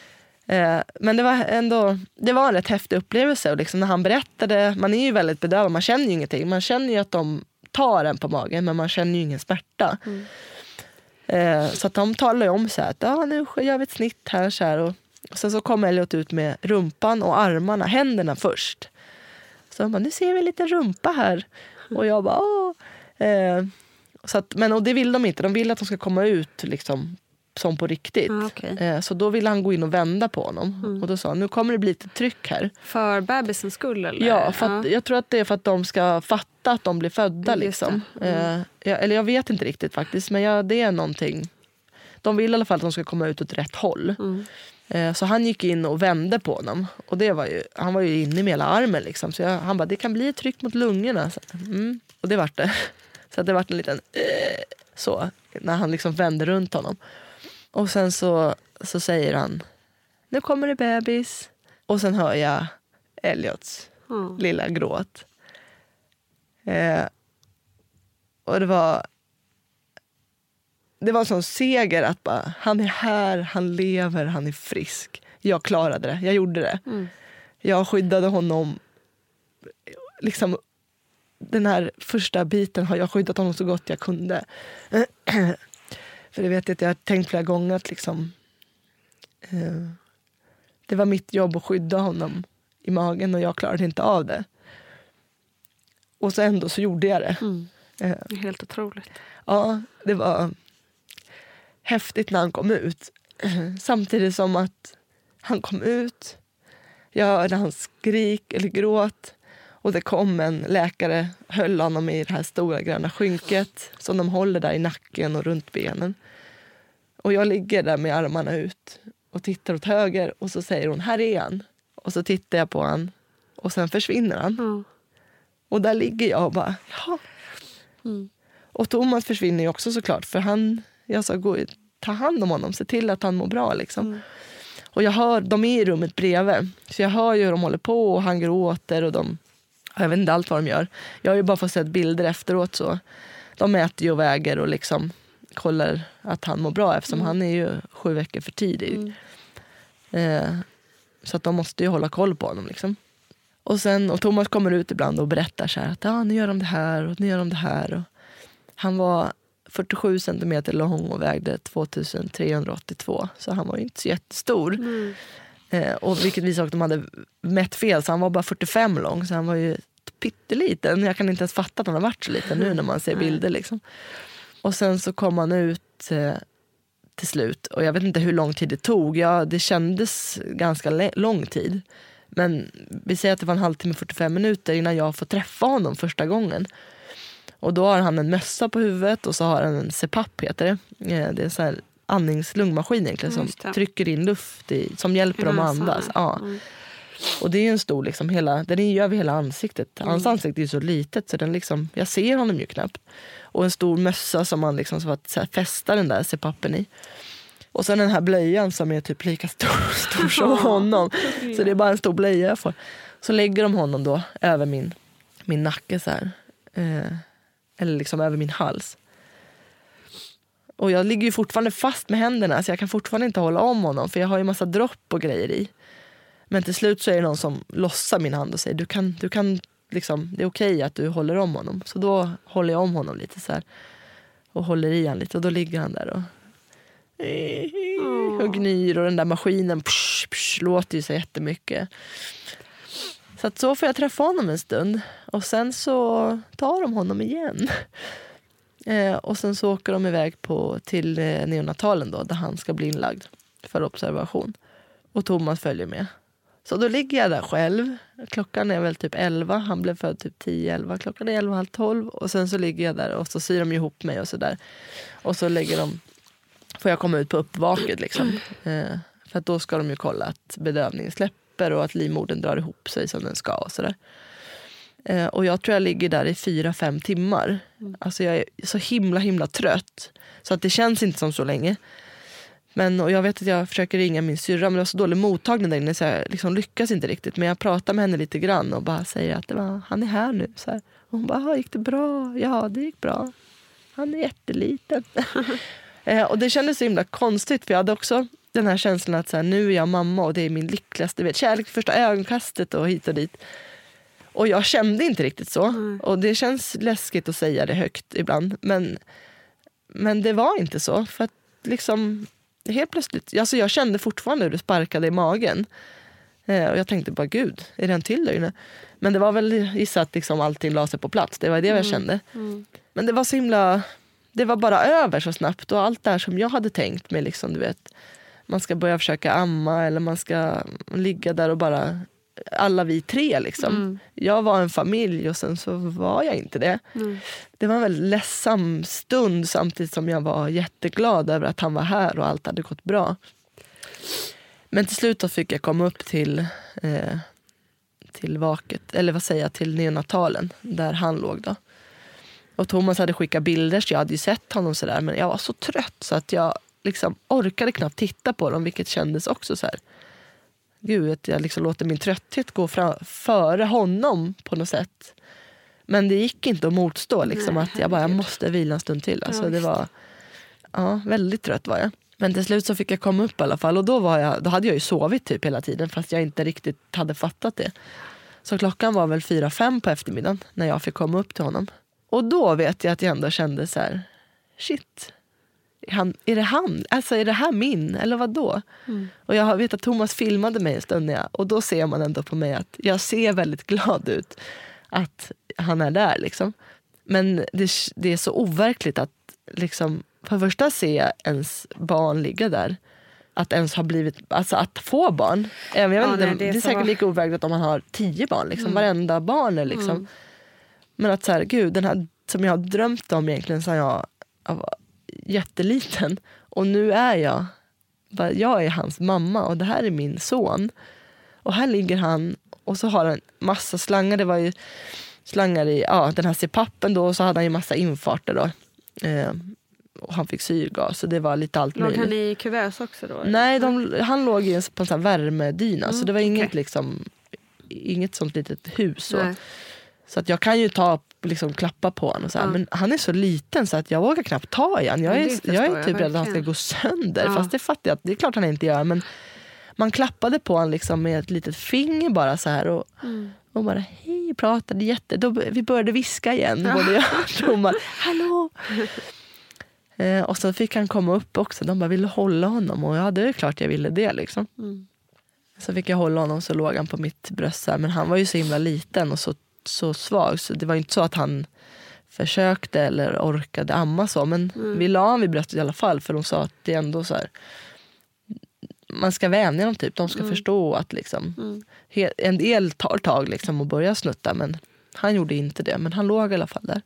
Eh, men det var ändå det var en rätt häftig upplevelse. Och liksom när han berättade, man är ju väldigt bedövad, man känner ju ingenting. Man känner ju att de tar en på magen men man känner ju ingen smärta. Mm. Eh, så att de talar ju om så här, att ah, nu gör vi ett snitt här. Så här och, och sen så kom Elliot ut med rumpan och armarna, händerna först. Så de bara, nu ser vi en liten rumpa här. Och jag bara, åh. Eh, så att, men och det vill de inte, de vill att de ska komma ut liksom, som på riktigt. Ah, okej. eh, så då ville han gå in och vända på honom. Mm. Och då sa han, nu kommer det bli lite tryck här. För bebisens skull eller? Ja, för att, jag tror att det är för att de ska fatta att de blir födda. Liksom. Mm. Eh, jag, eller jag vet inte riktigt faktiskt, men jag, det är någonting. De vill i alla fall att de ska komma ut åt rätt håll. Mm. Eh, så han gick in och vände på honom. Och det var ju, han var ju inne med hela armen. Liksom. Så jag, han bara, det kan bli ett tryck mot lungorna. Så, mm. Och det vart det. *laughs* Så det vart en liten eh, så, när han liksom vände runt honom. Och sen så, så säger han, nu kommer det bebis. Och sen hör jag Elliots Ja. lilla gråt. Eh, och det var det var en sån seger att bara, han är här, han lever, han är frisk. Jag klarade det, jag gjorde det. Mm. Jag skyddade honom. Liksom, den här första biten har jag skyddat honom så gott jag kunde. *clears throat* För det vet jag att jag har tänkt flera gånger att liksom, eh, det var mitt jobb att skydda honom i magen och jag klarade inte av det. Och så ändå så gjorde jag det. Mm. Eh, Det är Helt otroligt. Ja, det var häftigt när han kom ut. *clears throat* Samtidigt som att han kom ut, jag hörde hans skrik eller gråt och det kom en läkare, höll honom i det här stora gröna skynket som de håller där i nacken och runt benen. Och jag ligger där med armarna ut och tittar åt höger och så säger hon, här är han. Och så tittar jag på han och sen försvinner han. Ja. Och där ligger jag och bara, ja. Mm. Och Thomas försvinner ju också såklart. För han, jag sa, gå, ta hand om honom, se till att han mår bra. Liksom. Mm. Och jag hör, de är i rummet bredvid. Så jag hör ju hur de håller på och han gråter. Och de, jag vet inte allt vad de gör. Jag har ju bara fått sett bilder efteråt. så De äter ju och väger och liksom kollar att han mår bra eftersom han är ju sju veckor för tidig. Eh, så att de måste ju hålla koll på honom. Liksom. Och, sen, och Thomas kommer ut ibland och berättar så att ah, nu gör de det här och nu gör de det här. Och han var 47 centimeter lång och vägde 2382 så han var ju inte så jättestor. Mm. Eh, och vilket visar att de hade mätt fel så han var bara 45 lång så han var ju pytteliten. Jag kan inte ens fatta att han har varit så liten nu när man ser bilder. Liksom. Och sen så kom han ut eh, till slut och jag vet inte hur lång tid det tog. Ja, det kändes ganska lång tid. Men vi säger att det var en halvtimme 45 minuter innan jag får träffa honom första gången. Och då har han en mössa på huvudet och så har han en CPAP heter det. Eh, Det är sån här andningslungmaskin egentligen som trycker in luft i, som hjälper dem att andas. ja. Mm. Och det är en stor, liksom, hela, den är ju över hela ansiktet. Hans Mm. ansikte är så litet så den liksom, jag ser honom ju knappt. Och en stor mössa som man liksom så att så här, fästa den där CPAPen i. Och sen den här blöjan som är typ lika stor, *laughs* stor som honom. Så det är bara en stor blöja jag får. Så lägger de honom då över min, min nacke så här. Eh, eller liksom över min hals. Och jag ligger ju fortfarande fast med händerna så jag kan fortfarande inte hålla om honom för jag har ju massa dropp och grejer i. Men till slut så är det någon som lossar min hand och säger du kan, du kan liksom, det är okej okay att du håller om honom. Så då håller jag om honom lite så här. Och håller i honom lite och då ligger han där och, och gnyr och den där maskinen psh, psh, låter ju så jättemycket. Så att så får jag träffa honom en stund och sen så tar de honom igen. Eh, och sen så åker de iväg på, till eh, neonatalen då, där han ska bli inlagd för observation. Och Thomas följer med. Så då ligger jag där själv. Klockan är väl typ 11. Han blev född typ 10-11. Klockan är 11, halv 12. Och sen så ligger jag där och så syr de ihop mig och så där. Och så lägger de... Får jag komma ut på uppvaket liksom. Eh, för att då ska de ju kolla att bedövningen släpper och att livmodern drar ihop sig som den ska och sådär. Eh, och jag tror jag ligger där i fyra, fem timmar. Alltså jag är så himla himla trött. Så att det känns inte som så länge. Men, och jag vet att jag försöker ringa min syrra men det var så dålig mottagning där inne så jag liksom lyckas inte riktigt. Men jag pratar med henne lite grann och bara säger att var, han är här nu. Så här. Och hon bara, gick det bra? Ja, det gick bra. Han är jätteliten. *laughs* eh, och det kändes så himla konstigt för jag hade också den här känslan att så här, nu är jag mamma och det är min lyckligaste, vet, kärlek första ögonkastet och hit och dit. Och jag kände inte riktigt så. Mm. Och det känns läskigt att säga det högt ibland. Men, men det var inte så. För att liksom helt plötsligt, alltså jag kände fortfarande hur det sparkade i magen. Eh, och jag tänkte bara gud, är det en till där inne? Men det var väl gissa att liksom allting la sig på plats. Det var det mm. jag kände. Mm. Men det var så himla, det var bara över så snabbt. Och allt det här som jag hade tänkt mig, liksom, du vet. Man ska börja försöka amma eller man ska ligga där och bara alla vi tre. Liksom. Mm. Jag var en familj och sen så var jag inte det. Mm. Det var en väldigt ledsam stund samtidigt som jag var jätteglad över att han var här och allt hade gått bra. Men till slut fick jag komma upp till, eh, till vaket, eller vad säger jag, till neonatalen där han låg. då. Och Thomas hade skickat bilder så jag hade ju sett honom sådär men jag var så trött så att jag liksom orkade knappt titta på dem vilket kändes också så här gud, att jag liksom låter min trötthet gå fram, före honom på något sätt. Men det gick inte att motstå. Liksom, Nej, att jag bara jag måste vila en stund till. Alltså, ja, det var, ja, väldigt trött var jag. Men till slut så fick jag komma upp i alla fall. Och då, var jag, då hade jag ju sovit typ hela tiden fast jag inte riktigt hade fattat det. Så klockan var väl fyra fem på eftermiddagen när jag fick komma upp till honom. Och då vet jag att jag ändå kände så här, shit, han, är det han? Alltså är det här min? Eller vad då? Mm. Och jag vet att Thomas filmade mig en stund jag, och då ser man ändå på mig att jag ser väldigt glad ut att han är där. Liksom. Men det, det är så overkligt att liksom, för det första se ens barn ligga där. Att ens ha blivit, alltså att få barn. Jag vet ja, inte, nej, det, är, det är säkert lika overkligt om man har tio barn. Liksom. Mm. Varenda barn är liksom. Mm. Men att så här, gud, den här som jag har drömt om egentligen sen jag jätteliten. Och nu är jag, jag är hans mamma och det här är min son. Och här ligger han och så har han massa slangar. Det var ju slangar i ja, den här CPAPen då och så hade han ju massa infarter då. Eh, och han fick syrgas så det var lite allt låg möjligt. Han i kuvös också då? Nej, de, han låg i en, på en sån värmedyna mm, så det var inget, okay. liksom, inget sånt litet hus. Så. Så att jag kan ju ta liksom klappa på honom. Och så ja. Men han är så liten så att jag vågar knappt ta i honom. Jag är, jag är typ rädd att han ska gå sönder. Ja. Fast det fattar jag att det är klart han inte gör. Men man klappade på honom liksom med ett litet finger bara så här. Och, mm. och bara hej, pratade jätte... Då, vi började viska igen, ja. både jag och *laughs* Thomas. Hallå! *laughs* eh, och så fick han komma upp också. De bara ville hålla honom. Och ja, det är klart jag ville det. Liksom. Mm. Så fick jag hålla honom så låg han på mitt bröst. Här. Men han var ju så himla liten och så så svag. Så det var inte så att han försökte eller orkade amma så. Men mm. vi la honom vid bröstet i alla fall. För de sa att det är ändå så här. Man ska vänja dem typ. De ska mm. förstå att liksom. Mm. En del tar tag liksom och börjar snutta. Men han gjorde inte det. Men han låg i alla fall där.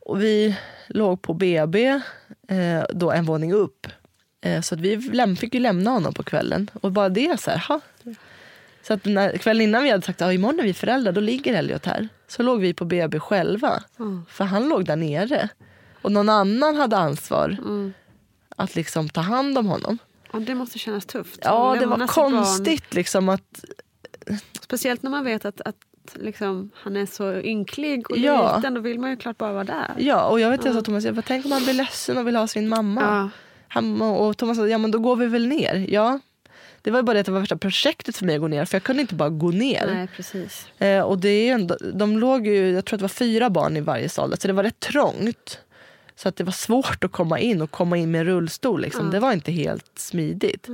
Och vi låg på BB. Eh, då en våning upp. Eh, så att vi fick ju lämna honom på kvällen. Och bara det så här. Ha, så att när, kvällen innan vi hade sagt att ah, imorgon är vi föräldrar, då ligger Elliot här. Så låg vi på BB själva. Mm. För han låg där nere. Och någon annan hade ansvar. Mm. att liksom ta hand om honom. Ja, det måste kännas tufft. Ja, det var konstigt liksom att Speciellt när man vet att, att liksom, han är så ynklig och Ja. liten. Då vill man ju klart bara vara där. Ja, och jag vet jag sa Thomas, jag bara, tänk om han blir ledsen och vill ha sin mamma. Ja. Han, och Thomas sa, ja men då går vi väl ner. Ja, det var bara det att det var värsta projektet för mig att gå ner. För jag kunde inte bara gå ner. Nej, precis. Eh, och det är ju ändå, de låg ju, jag tror att det var fyra barn i varje sal. Så det var rätt trångt. Så att det var svårt att komma in och komma in med rullstol. Liksom. Det var inte helt smidigt.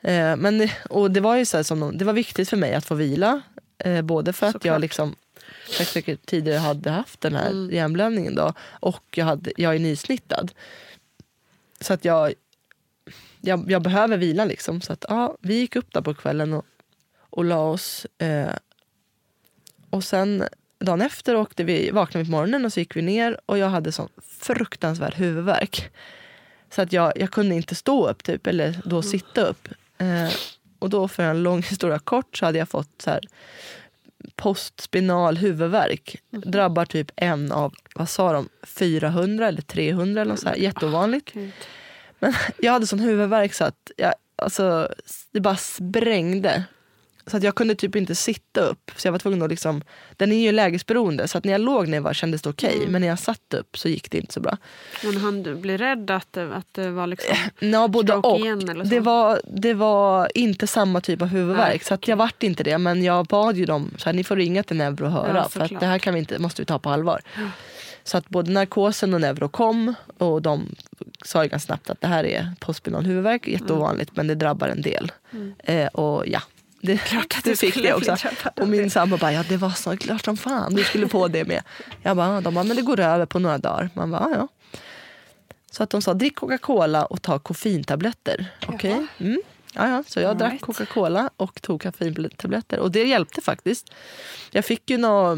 Eh, men, och det var ju så som, de- det var viktigt för mig att få vila. Eh, både för att jag Såklart. liksom säkert tidigare hade haft den här hjärnblödningen då, och jag, hade, jag är nysnittad. Så att jag, jag, jag behöver vila. Liksom. Så att, ja, vi gick upp där på kvällen och, och la oss. Eh, och sen dagen efter åkte vi, vaknade vi på morgonen och så gick vi ner och jag hade sån fruktansvärd huvudvärk. Så att jag, jag kunde inte stå upp typ, eller då sitta upp. Eh, och då för en lång *laughs* historia kort så hade jag fått så här, postspinal huvudvärk. Drabbar typ en av, vad sa de, 400 eller 300 eller något så här. Jätteovanligt. Gud. Men jag hade sån huvudvärk så att jag, alltså, det bara sprängde. Så att jag kunde typ inte sitta upp. Så jag var tvungen att liksom, den är ju lägesberoende så att när jag låg ner var kändes det okej. Men när jag satt upp så gick det inte så bra. Men han du blir rädd att, det- att det var liksom... Ja, både och. igen eller så? det, var, det var inte samma typ av huvudvärk. Nej, så att jag vart inte det. Men jag bad ju dem, så här, ni får ringa till Neuro och höra. Ja, för att det här kan vi inte, måste vi ta på allvar. Så att både narkosen och Neuro kom. Och de sa ju ganska snabbt att det här är postspinal huvudvärk. Jätteovanligt men det drabbar en del. Eh, och ja. Det, Mm. att *laughs* det du fick det också. Och min sambo bara, ja det var så klart som fan du skulle få det med. Jag bara, de bara, men det går över på några dagar. Man bara, ja. Så att de sa, drick Coca-Cola och ta koffeintabletter. Okej. Mm. Ja, ja. Så jag drack Alright. Coca-Cola och tog koffeintabletter. Och det hjälpte faktiskt. Jag fick ju eh,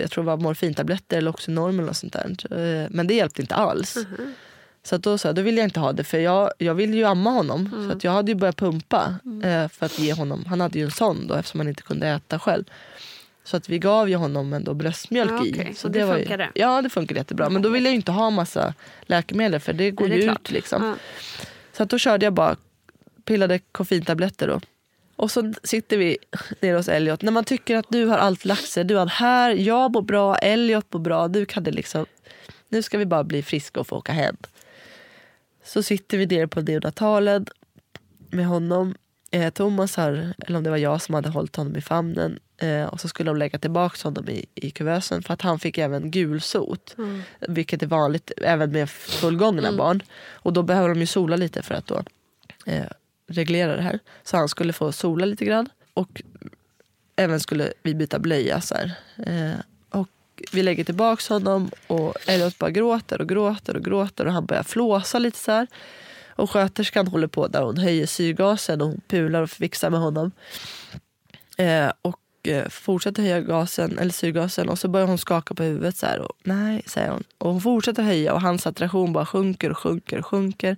jag tror det var morfintabletter eller Oxynorm eller något sånt där. Eh, men det hjälpte inte alls. Så att då sa jag, då vill jag inte ha det för jag, jag vill ju amma honom. Så att jag hade ju börjat pumpa eh, för att ge honom, han hade ju en sån då eftersom han inte kunde äta själv. Så att vi gav ju honom ändå bröstmjölk Ja, i. okej. Så Och det var ju- funkade? Ja det funkade jättebra. Men då ville jag ju inte ha massa läkemedel för det går det ju ut. Liksom. Ja. Så att då körde jag bara, pillade koffeintabletter då. Och så sitter vi nere hos Elliot. När man tycker att du har allt lagt sig. Du har här, jag mår bra, Elliot mår bra. Du kan det liksom, nu ska vi bara bli friska och få åka hem. Så sitter vi nere på neonatalen med honom. Eh, Thomas har, eller om det var jag som hade hållit honom i famnen. Eh, och så skulle de lägga tillbaka honom i, i kuvösen för att han fick även gulsot. Vilket är vanligt även med fullgångna barn. Och då behöver de ju sola lite för att då eh, reglera det här. Så han skulle få sola lite grann. Och även skulle vi byta blöja. Så här. Eh, och vi lägger tillbaka honom och Elliot bara gråter och gråter och gråter och han börjar flåsa lite så här. Och sköterskan håller på där hon höjer syrgasen och hon pular och fixar med honom. Eh, och eh, fortsätter höja gasen, eller syrgasen och så börjar hon skaka på huvudet så här. Och, Nej, säger hon. Och hon fortsätter höja och hans attraktion bara sjunker och sjunker och sjunker.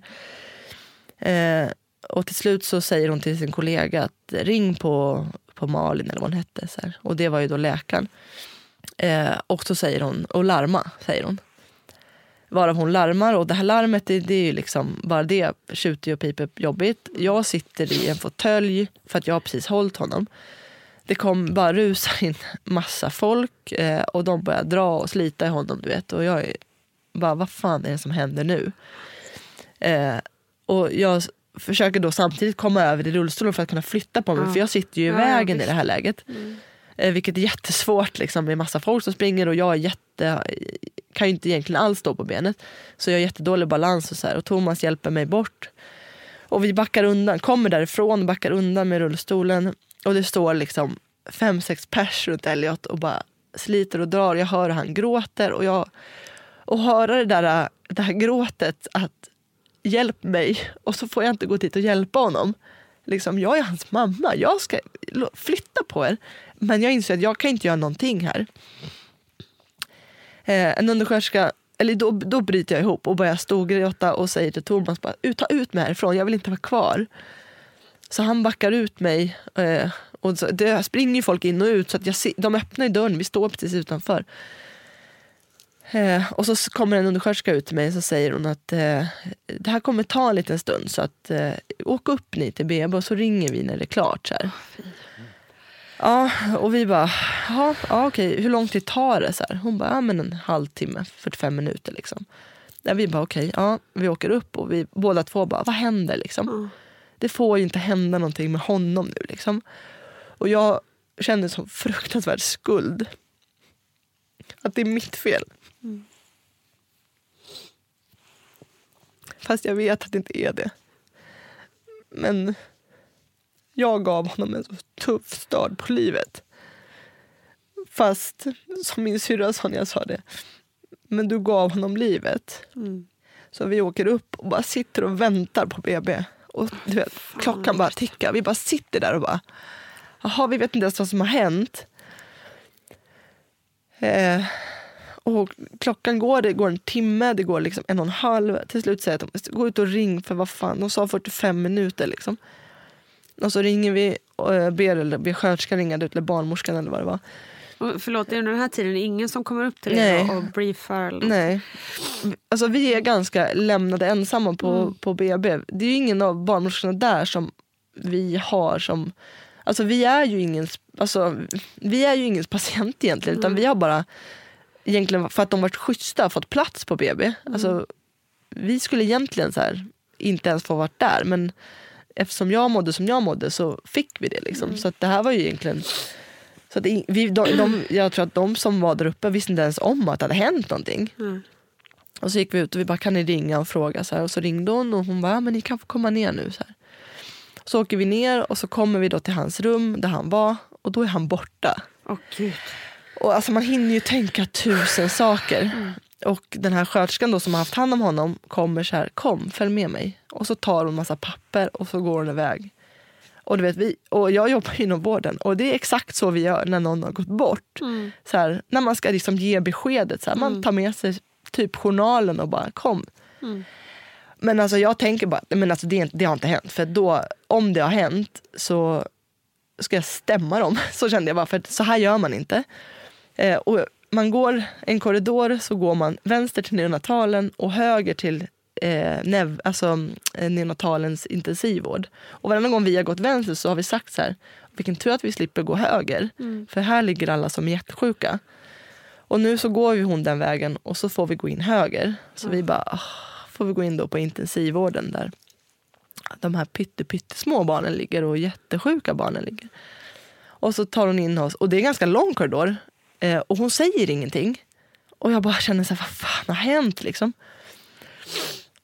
Eh, och till slut så säger hon till sin kollega att ring på, på Malin eller vad hon hette. Så här. Och det var ju då läkaren. Eh, och så säger hon, och larma, säger hon. Varav hon larmar och det här larmet det, det är ju liksom bara det tjuter ju och piper jobbigt. Jag sitter i en fåtölj för att jag har precis hållit honom. Det kom bara rusar in massa folk eh, och de börjar dra och slita i honom du vet. Och jag är bara, vad fan är det som händer nu? Eh, och jag försöker då samtidigt komma över i rullstolen för att kunna flytta på mig. Ja. För jag sitter ju i Ja, vägen i det här läget. Eh, vilket är jättesvårt liksom, med massa folk som springer och jag är jätte, kan ju inte egentligen alls stå på benet. Så jag har jättedålig balans och så här. Och Thomas hjälper mig bort. Och vi backar undan, kommer därifrån, backar undan med rullstolen. Och det står liksom fem, sex pers runt Elliot och bara sliter och drar. Jag hör hur han gråter och jag och höra det där, det här gråtet att hjälp mig och så får jag inte gå dit och hjälpa honom. Liksom, jag är hans mamma, jag ska flytta på er. Men jag inser att jag kan inte göra någonting här. Eh, en undersköterska, eller då, då bryter jag ihop och börjar storgråta och säger till Thomas bara, ta ut mig härifrån, jag vill inte vara kvar. Så han backar ut mig. Eh, och så, det springer ju folk in och ut så att jag ser, de öppnar dörren, vi står precis utanför. Eh, och så kommer en undersköterska ut till mig och så säger hon att eh, det här kommer ta en liten stund så att eh, åk upp ni till BB och så ringer vi när det är klart. Så här. Ja, och vi bara, ja, ja okej, hur lång tid tar det? Så här. Hon bara, ja men en halvtimme, 45 minuter liksom. Ja, vi bara, okej, ja, vi åker upp och vi båda två bara, vad händer liksom? Mm. Det får ju inte hända någonting med honom nu liksom. Och jag känner sån fruktansvärd skuld. Att det är mitt fel. Mm. Fast jag vet att det inte är det. Men jag gav honom en så tuff start på livet. Fast, som min syrra sa när jag sa det, men du gav honom livet. Mm. Så vi åker upp och bara sitter och väntar på BB. Och du vet, klockan bara tickar. Vi bara sitter där och bara, jaha, vi vet inte ens vad som har hänt. Eh, och klockan går, det går en timme, det går liksom en och en halv. Till slut säger jag att de gå ut och ring för vad fan, de sa 45 minuter liksom. Och så ringer vi och eh, ber, eller ber sköterskan ringa ut, eller barnmorskan eller vad det var. Och förlåt, under den här tiden är det ingen som kommer upp till dig och, briefar? Eller? Nej. Alltså vi är ganska lämnade ensamma på, Mm. på BB. Det är ju ingen av barnmorskorna där som vi har som... Alltså vi är ju ingen, alltså, vi är ju ingen patient egentligen utan Mm. vi har bara egentligen för att de varit schyssta fått plats på BB. Alltså, vi skulle egentligen så här, inte ens få varit där men eftersom jag mådde som jag mådde så fick vi det. Liksom. Så att det här var ju egentligen så att vi, de, de, jag tror att de som var där uppe visste inte ens om att det hade hänt någonting. Mm. Och så gick vi ut och vi bara, kan ni ringa och fråga? Så här, och så ringde hon och hon bara, men ni kan få komma ner nu. Så, här. så åker vi ner och så kommer vi då till hans rum där han var och då är han borta. Åh gud. Och alltså man hinner ju tänka tusen saker. Och den här sköterskan då som har haft hand om honom kommer så här, kom följ med mig. Och så tar hon massa papper och så går hon iväg. Och, du vet, vi, och jag jobbar inom vården och det är exakt så vi gör när någon har gått bort. Mm. Så här, när man ska liksom ge beskedet, så här, man tar med sig typ journalen och bara kom. Mm. Men alltså jag tänker bara, men alltså det, det har inte hänt. För då, om det har hänt så ska jag stämma dem. *laughs* Så kände jag bara, för så här gör man inte. Eh, och man går en korridor så går man vänster till neonatalen och höger till eh, nev, alltså, eh, neonatalens intensivvård. Och varenda gång vi har gått vänster så har vi sagt så här, vilken tur att vi slipper gå höger. För här ligger alla som är jättesjuka. Och nu så går vi hon den vägen och så får vi gå in höger. Så vi bara, ah, får vi gå in då på intensivvården där de här pytte, pyttesmå barnen ligger och jättesjuka barnen ligger. Och så tar hon in oss och det är en ganska lång korridor eh, och hon säger ingenting. Och jag bara känner så här, vad fan har hänt liksom?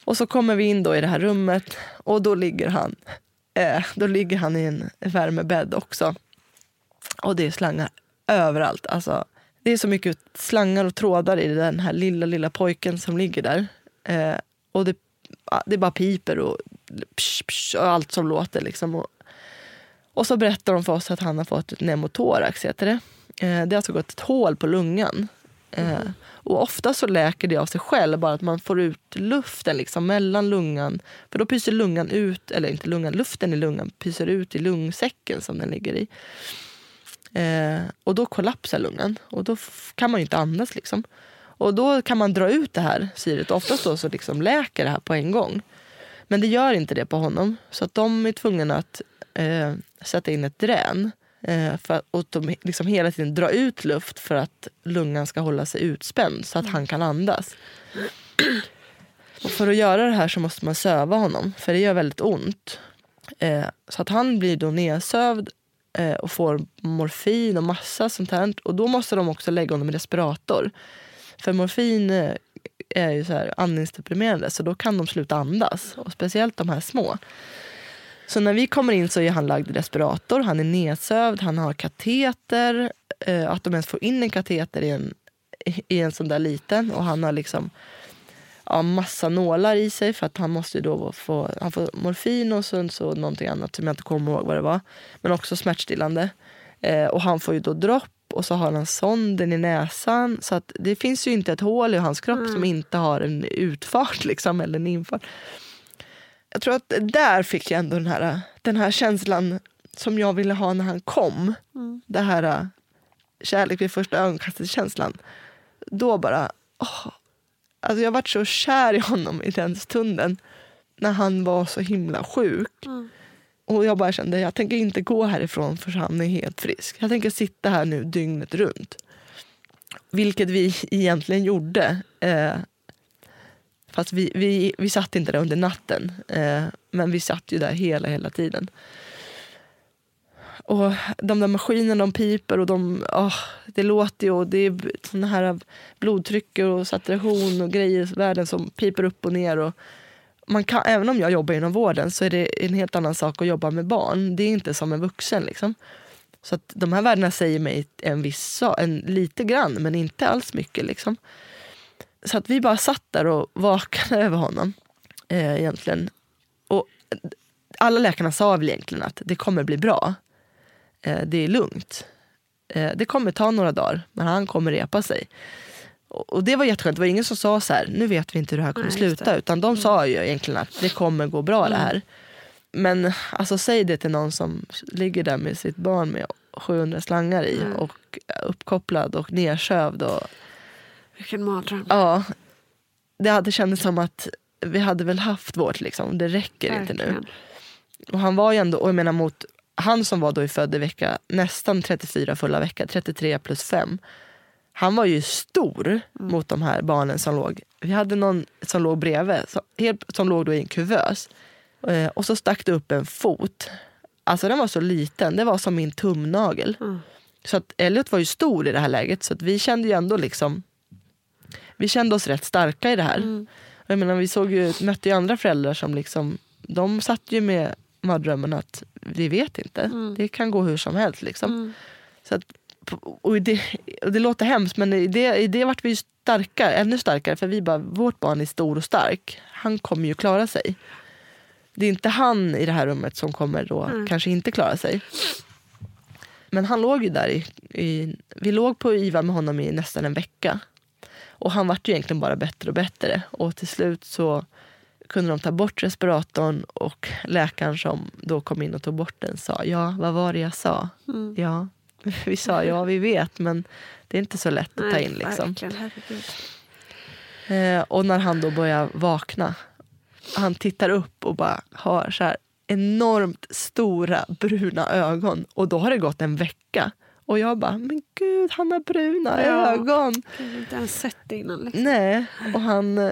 Och så kommer vi in då i det här rummet och då ligger han, eh, då ligger han i en värmebädd också. Och det är slangar överallt. Alltså, det är så mycket slangar och trådar i den här lilla, lilla pojken som ligger där. Eh, och det, det bara piper och, psh, psh, och allt som låter. Liksom. Och, och så berättar de för oss att han har fått ett pneumotorax, heter det. Eh, det har alltså gått ett hål på lungan. Eh, och ofta så läker det av sig själv, bara att man får ut luften liksom mellan lungan. För då pyser lungan ut, eller inte lungan, luften i lungan pyser ut i lungsäcken som den ligger i. Eh, och då kollapsar lungan och då kan man ju inte andas. Liksom. Och då kan man dra ut det här syret. Oftast då så liksom läker det här på en gång. Men det gör inte det på honom. Så att de är tvungna att eh, sätta in ett drän. Eh, för, och de liksom hela tiden dra ut luft för att lungan ska hålla sig utspänd så att han kan andas. Och för att göra det här så måste man söva honom, för det gör väldigt ont. Eh, så att han blir då nedsövd eh, och får morfin och massa sånt här. Och då måste de också lägga honom i respirator. För morfin eh, är ju så här andningsdeprimerande så då kan de sluta andas. Och speciellt de här små. Så när vi kommer in så är han lagd i respirator, han är nedsövd, han har kateter. Eh, att de ens får in en kateter i en, i en sån där liten. Och han har liksom ja, massa nålar i sig för att han måste då få han får morfin och sen så någonting annat som jag inte kommer ihåg vad det var. Men också smärtstillande. Eh, och han får ju då dropp och så har han sonden i näsan. Så att det finns ju inte ett hål i hans kropp som inte har en utfart *laughs* liksom, eller en infart. Jag tror att där fick jag ändå den här, den här känslan som jag ville ha när han kom. Det här äh, kärlek vid första ögonkastet känslan. Då bara, åh, alltså jag varit så kär i honom i den stunden när han var så himla sjuk. Mm. Och jag bara kände jag tänker inte gå härifrån förrän han är helt frisk. Jag tänker sitta här nu dygnet runt. Vilket vi egentligen gjorde. Eh, fast vi, vi, vi satt inte där under natten. Eh, men vi satt ju där hela, hela tiden. Och de där maskinerna de piper och de, oh, det låter ju och det är såna här blodtryck och saturation och grejer i världen som piper upp och ner. Och man kan, även om jag jobbar inom vården så är det en helt annan sak att jobba med barn. Det är inte som en vuxen. Liksom. Så att de här värdena säger mig en viss en, lite grann men inte alls mycket. Liksom. Så att vi bara satt där och vakade över honom. Eh, egentligen. Och alla läkarna sa väl egentligen att det kommer bli bra. Eh, det är lugnt. Eh, det kommer ta några dagar, men han kommer repa sig. Och, och det var jätteskönt. Det var ingen som sa så här, nu vet vi inte hur det här kommer Nej, sluta. det. Utan de sa ju egentligen att det kommer gå bra det Mm. här. Men alltså, säg det till någon som ligger där med sitt barn med 700 slangar i Mm. och uppkopplad och nersövd. Och, Vilken mardröm. ja, det hade känts som att vi hade väl haft vårt, liksom. det räcker inte nu. Verkligen. Och han var ju ändå, och jag menar mot han som var då i född i vecka, nästan 34 fulla vecka, 33 plus 5. Han var ju stor mot de här barnen som låg. Vi hade någon som låg bredvid, som, helt, som låg då i en kuvös. Eh, och så stack det upp en fot. Alltså den var så liten, det var som min tumnagel. Mm. Så att Elliot var ju stor i det här läget så att vi kände ju ändå liksom vi kände oss rätt starka i det här. Mm. Jag menar, vi såg ju, mötte ju andra föräldrar som liksom, de satt ju med mardrömmen att vi vet inte. Mm. Det kan gå hur som helst. Liksom. Mm. Så att, och det, och det låter hemskt men i det, i det vart vi ju starkare, ännu starkare. För vi bara, vårt barn är stor och stark. Han kommer ju klara sig. Det är inte han i det här rummet som kommer då Mm. kanske inte klara sig. Men han låg ju där i, i, vi låg på IVA med honom i nästan en vecka. Och han vart ju egentligen bara bättre och bättre. Och till slut så kunde de ta bort respiratorn och läkaren som då kom in och tog bort den sa ja, vad var det jag sa? Mm. Ja, *laughs* vi sa ja, vi vet men det är inte så lätt att ta Nej, in. Liksom. Eh, och när han då börjar vakna, han tittar upp och bara har så här enormt stora bruna ögon. Och då har det gått en vecka. Och jag bara, men gud han har bruna Ja. ögon. Jag har inte ens sett det innan. Liksom. Nej, och han,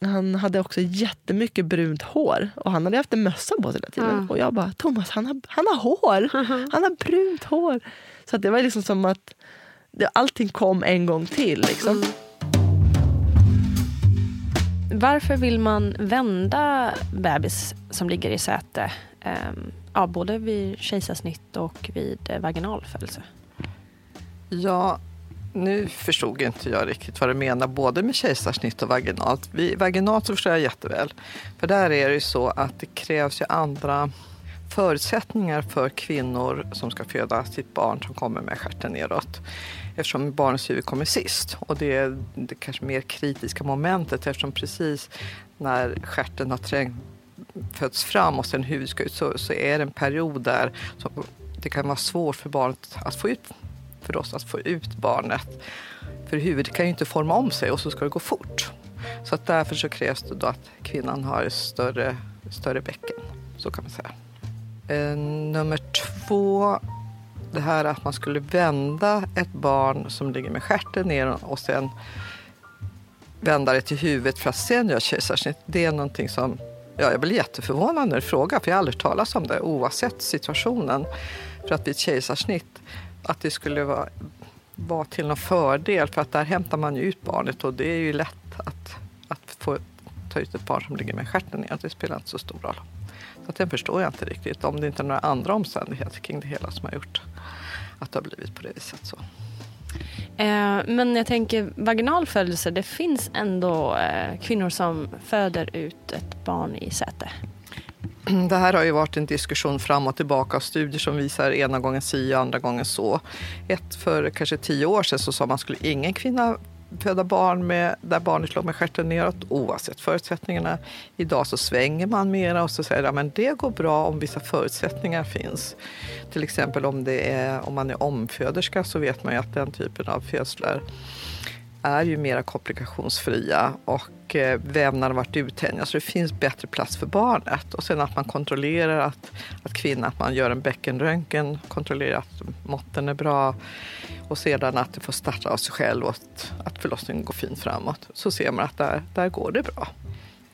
han hade också jättemycket brunt hår. Och han hade haft en mössa på sig hela tiden. Ja. Och jag bara, Thomas han har, han har hår. *laughs* Han har brunt hår. Så att det var liksom som att det, allting kom en gång till. Liksom. Varför vill man vända bebis som ligger i säte ehm, ja, både vid kejsarsnitt och vid eh, vaginal födelse? Ja, nu förstod inte jag riktigt vad du menar både med kejsarsnitt och vaginalt. Vid vaginalt så förstår jag jätteväl. För där är det ju så att det krävs ju andra förutsättningar för kvinnor som ska föda sitt barn som kommer med stjärten neråt. Eftersom barnets huvud kommer sist. Och det är det kanske mer kritiska momentet eftersom precis när stjärten har trängt föds fram och sen huvudet ska ut så, så är det en period där det kan vara svårt för barnet att få ut för oss att få ut barnet. För huvudet kan ju inte forma om sig och så ska det gå fort. Så att därför så krävs det då att kvinnan har större, större bäcken. Så kan man säga. Eh, nummer två, det här att man skulle vända ett barn som ligger med stjärten ner och sen vända det till huvudet för att sen göra kejsarsnitt. Det är någonting som Ja, jag blir jätteförvånad när du frågar, för jag har aldrig talat om det oavsett situationen. För att vid ett kejsarsnitt, att det skulle vara, vara till någon fördel, för att där hämtar man ju ut barnet och det är ju lätt att, att få ta ut ett barn som ligger med stjärten ner. Det spelar inte så stor roll. Så att den förstår jag inte riktigt, om det inte är några andra omständigheter kring det hela som har gjort att det har blivit på det viset. Så. Eh, men jag tänker vaginal födelse, det finns ändå eh, kvinnor som föder ut ett barn i säte. *clears throat* Det här har ju varit en diskussion fram och tillbaka av studier som visar ena gången si och andra gången så. Ett för kanske tio år sedan så sa man skulle ingen kvinna föda barn med, där barnet slår med stjärten neråt oavsett förutsättningarna. Idag så svänger man mera och så säger att ja, det går bra om vissa förutsättningar finns. Till exempel om, det är, om man är omföderska så vet man ju att den typen av födslar är ju mera komplikationsfria och eh, vävnaden har varit uttänjda så alltså, det finns bättre plats för barnet. Och sen att man kontrollerar att, att kvinnan, att man gör en bäckenröntgen, kontrollerar att måtten är bra och sedan att det får starta av sig själv och att, att förlossningen går fint framåt. Så ser man att där, där går det bra.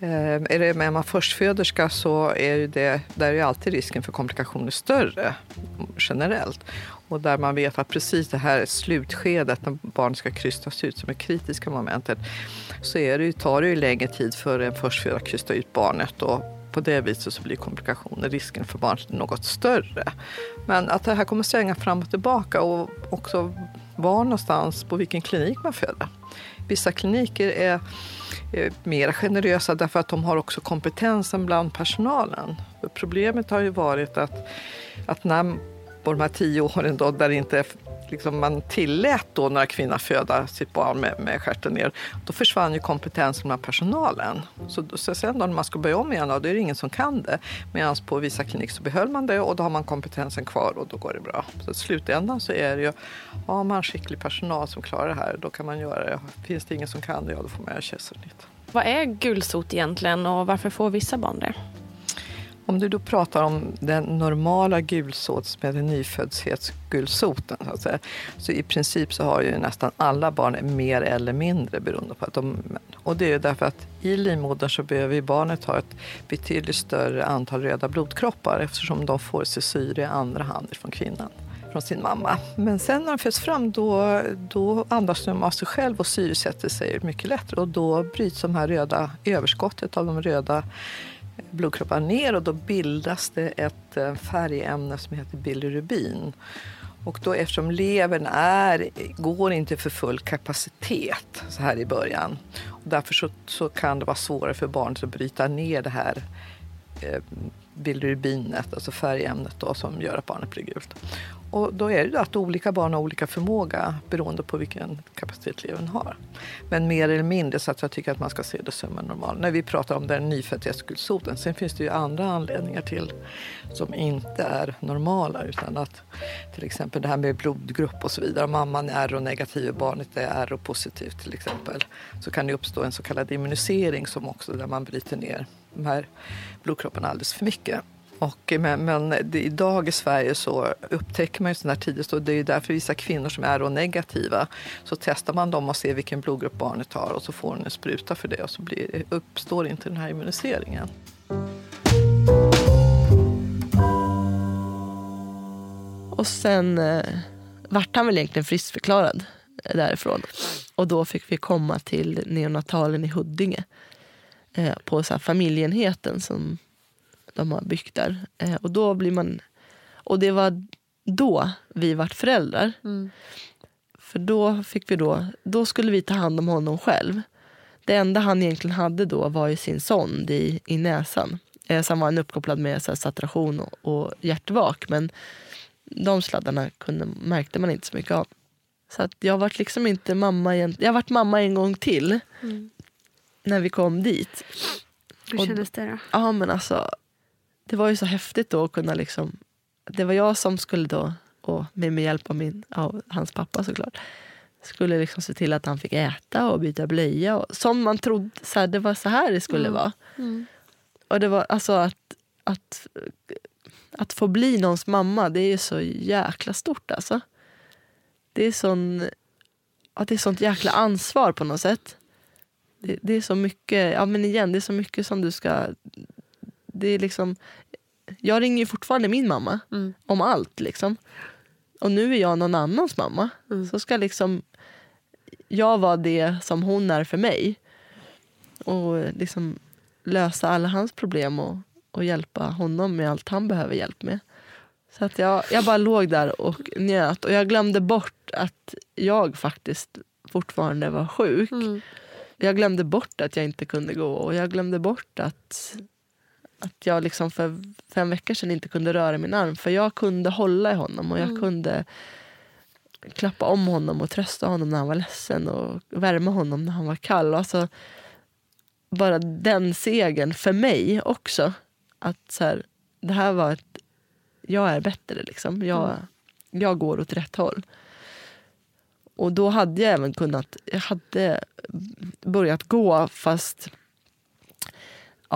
Ehm, är, det, är man förstföderska så är det, där är alltid risken för komplikationer större generellt. Och där man vet att precis det här slutskedet när barnet ska krystas ut som är kritiska momentet så är det, tar det ju längre tid för en förstföderska att krysta ut barnet och på det viset så blir komplikationer, risken för barnet något större. Men att det här kommer svänga fram och tillbaka och också var någonstans på vilken klinik man föder. Vissa kliniker är Eh, mer generösa därför att de har också kompetensen bland personalen. Problemet har ju varit att, att när på de här tio åren då, där inte liksom man tillät då några kvinnor föda sitt barn med, med stjärten ner, då försvann ju kompetensen bland personalen. Så, så sen då när man ska börja om igen, då, då är det ingen som kan det. Medan på vissa kliniker så behöll man det och då har man kompetensen kvar och då går det bra. Så i slutändan så är det ju, har man skicklig personal som klarar det här, då kan man göra det. Finns det ingen som kan det, ja då får man göra kejsarsnitt. Vad är gulsot egentligen och varför får vissa barn det? Om du då pratar om den normala gulsot som heter nyföddhetsgulsoten så, att säga, så i princip så har ju nästan alla barn mer eller mindre beroende på att de... Och det är därför att i livmodern så behöver barnet ha ett betydligt större antal röda blodkroppar eftersom de får sig syre i andra hand från kvinnan från sin mamma. Men sen när de föds fram då, då andas de av sig själv och syresätter sig mycket lättare och då bryts de här röda överskottet av de röda blodkroppar ner och då bildas det ett eh, färgämne som heter bilirubin. Och då eftersom levern är, går inte för full kapacitet så här i början. Och därför så, så kan det vara svårare för barnet att bryta ner det här eh, bilirubinet, alltså färgämnet då, som gör att barnet blir gult. Och då är det att olika barn har olika förmåga beroende på vilken kapacitet levern har. Men mer eller mindre så att jag tycker att man ska se det som en normal. När vi pratar om den nyföddhetsgulsoten. Sen finns det ju andra anledningar till som inte är normala. Utan att till exempel det här med blodgrupp och så vidare. Om mamman är R-negativ och barnet är R-positivt till exempel. Så kan det uppstå en så kallad immunisering som också där man bryter ner de här blodkropparna alldeles för mycket. Och, men men det, idag i Sverige så upptäcker man ju sådana här tidigt och det är därför vissa kvinnor som är negativa så testar man dem och ser vilken blodgrupp barnet har och så får hon en spruta för det och så blir, uppstår inte den här immuniseringen. Och sen eh, vart han väl egentligen friskförklarad eh, därifrån. Och då fick vi komma till neonatalen i Huddinge. Eh, på så här familjeenheten som de har byggt där. Eh, och då blir man... Och det var då vi vart föräldrar. Mm. För då fick vi då, då skulle vi ta hand om honom själv. Det enda han egentligen hade då var ju sin sond i, i näsan. Eh, sen var han uppkopplad med så här, saturation och, och hjärtvak. Men de sladdarna kunde, märkte man inte så mycket av. Så att jag vart liksom inte mamma igen. Jag vart mamma en gång till. Mm. När vi kom dit. Hur kändes det då? Ja men alltså det var ju så häftigt då att kunna liksom... Det var jag som skulle då, och med, hjälp av, min, av hans pappa såklart, skulle liksom se till att han fick äta och byta blöja. Och, som man trodde, så här, det var så här det skulle mm. vara. Mm. Och det var alltså att, att, att få bli någons mamma, det är så jäkla stort alltså. Det är sån, att det är sånt jäkla ansvar på något sätt. Det, det, är så mycket, ja men igen, det är så mycket som du ska det är liksom, jag ringer fortfarande min mamma mm. om allt. Liksom. Och nu är jag någon annans mamma. Mm. Så ska liksom jag vara det som hon är för mig. Och liksom lösa alla hans problem och, och hjälpa honom med allt han behöver hjälp med. Så att jag, jag bara låg där och njöt. Och jag glömde bort att jag faktiskt fortfarande var sjuk. Mm. Jag glömde bort att jag inte kunde gå och jag glömde bort att att jag liksom för fem veckor sedan inte kunde röra min arm. För jag kunde hålla i honom och jag mm. kunde klappa om honom och trösta honom när han var ledsen och värma honom när han var kall. Alltså, bara den segern för mig också. Att så här, det här var ett... Jag är bättre liksom. Jag, mm. jag går åt rätt håll. och då hade jag även kunnat, jag hade börjat gå fast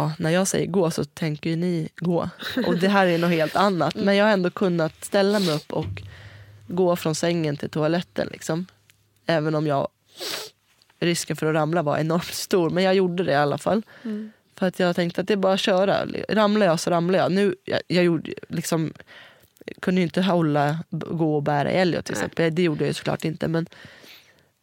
ja, när jag säger gå så tänker ju ni gå. Och det här är något helt annat. Men jag har ändå kunnat ställa mig upp och gå från sängen till toaletten. Liksom. Även om jag, risken för att ramla var enormt stor. Men jag gjorde det i alla fall. Mm. För att jag tänkte att det är bara att köra. Ramlar jag så ramlar jag. Nu, jag, jag gjorde, liksom, kunde ju inte hålla, gå och bära Elliot till exempel. Det gjorde jag ju såklart inte. Men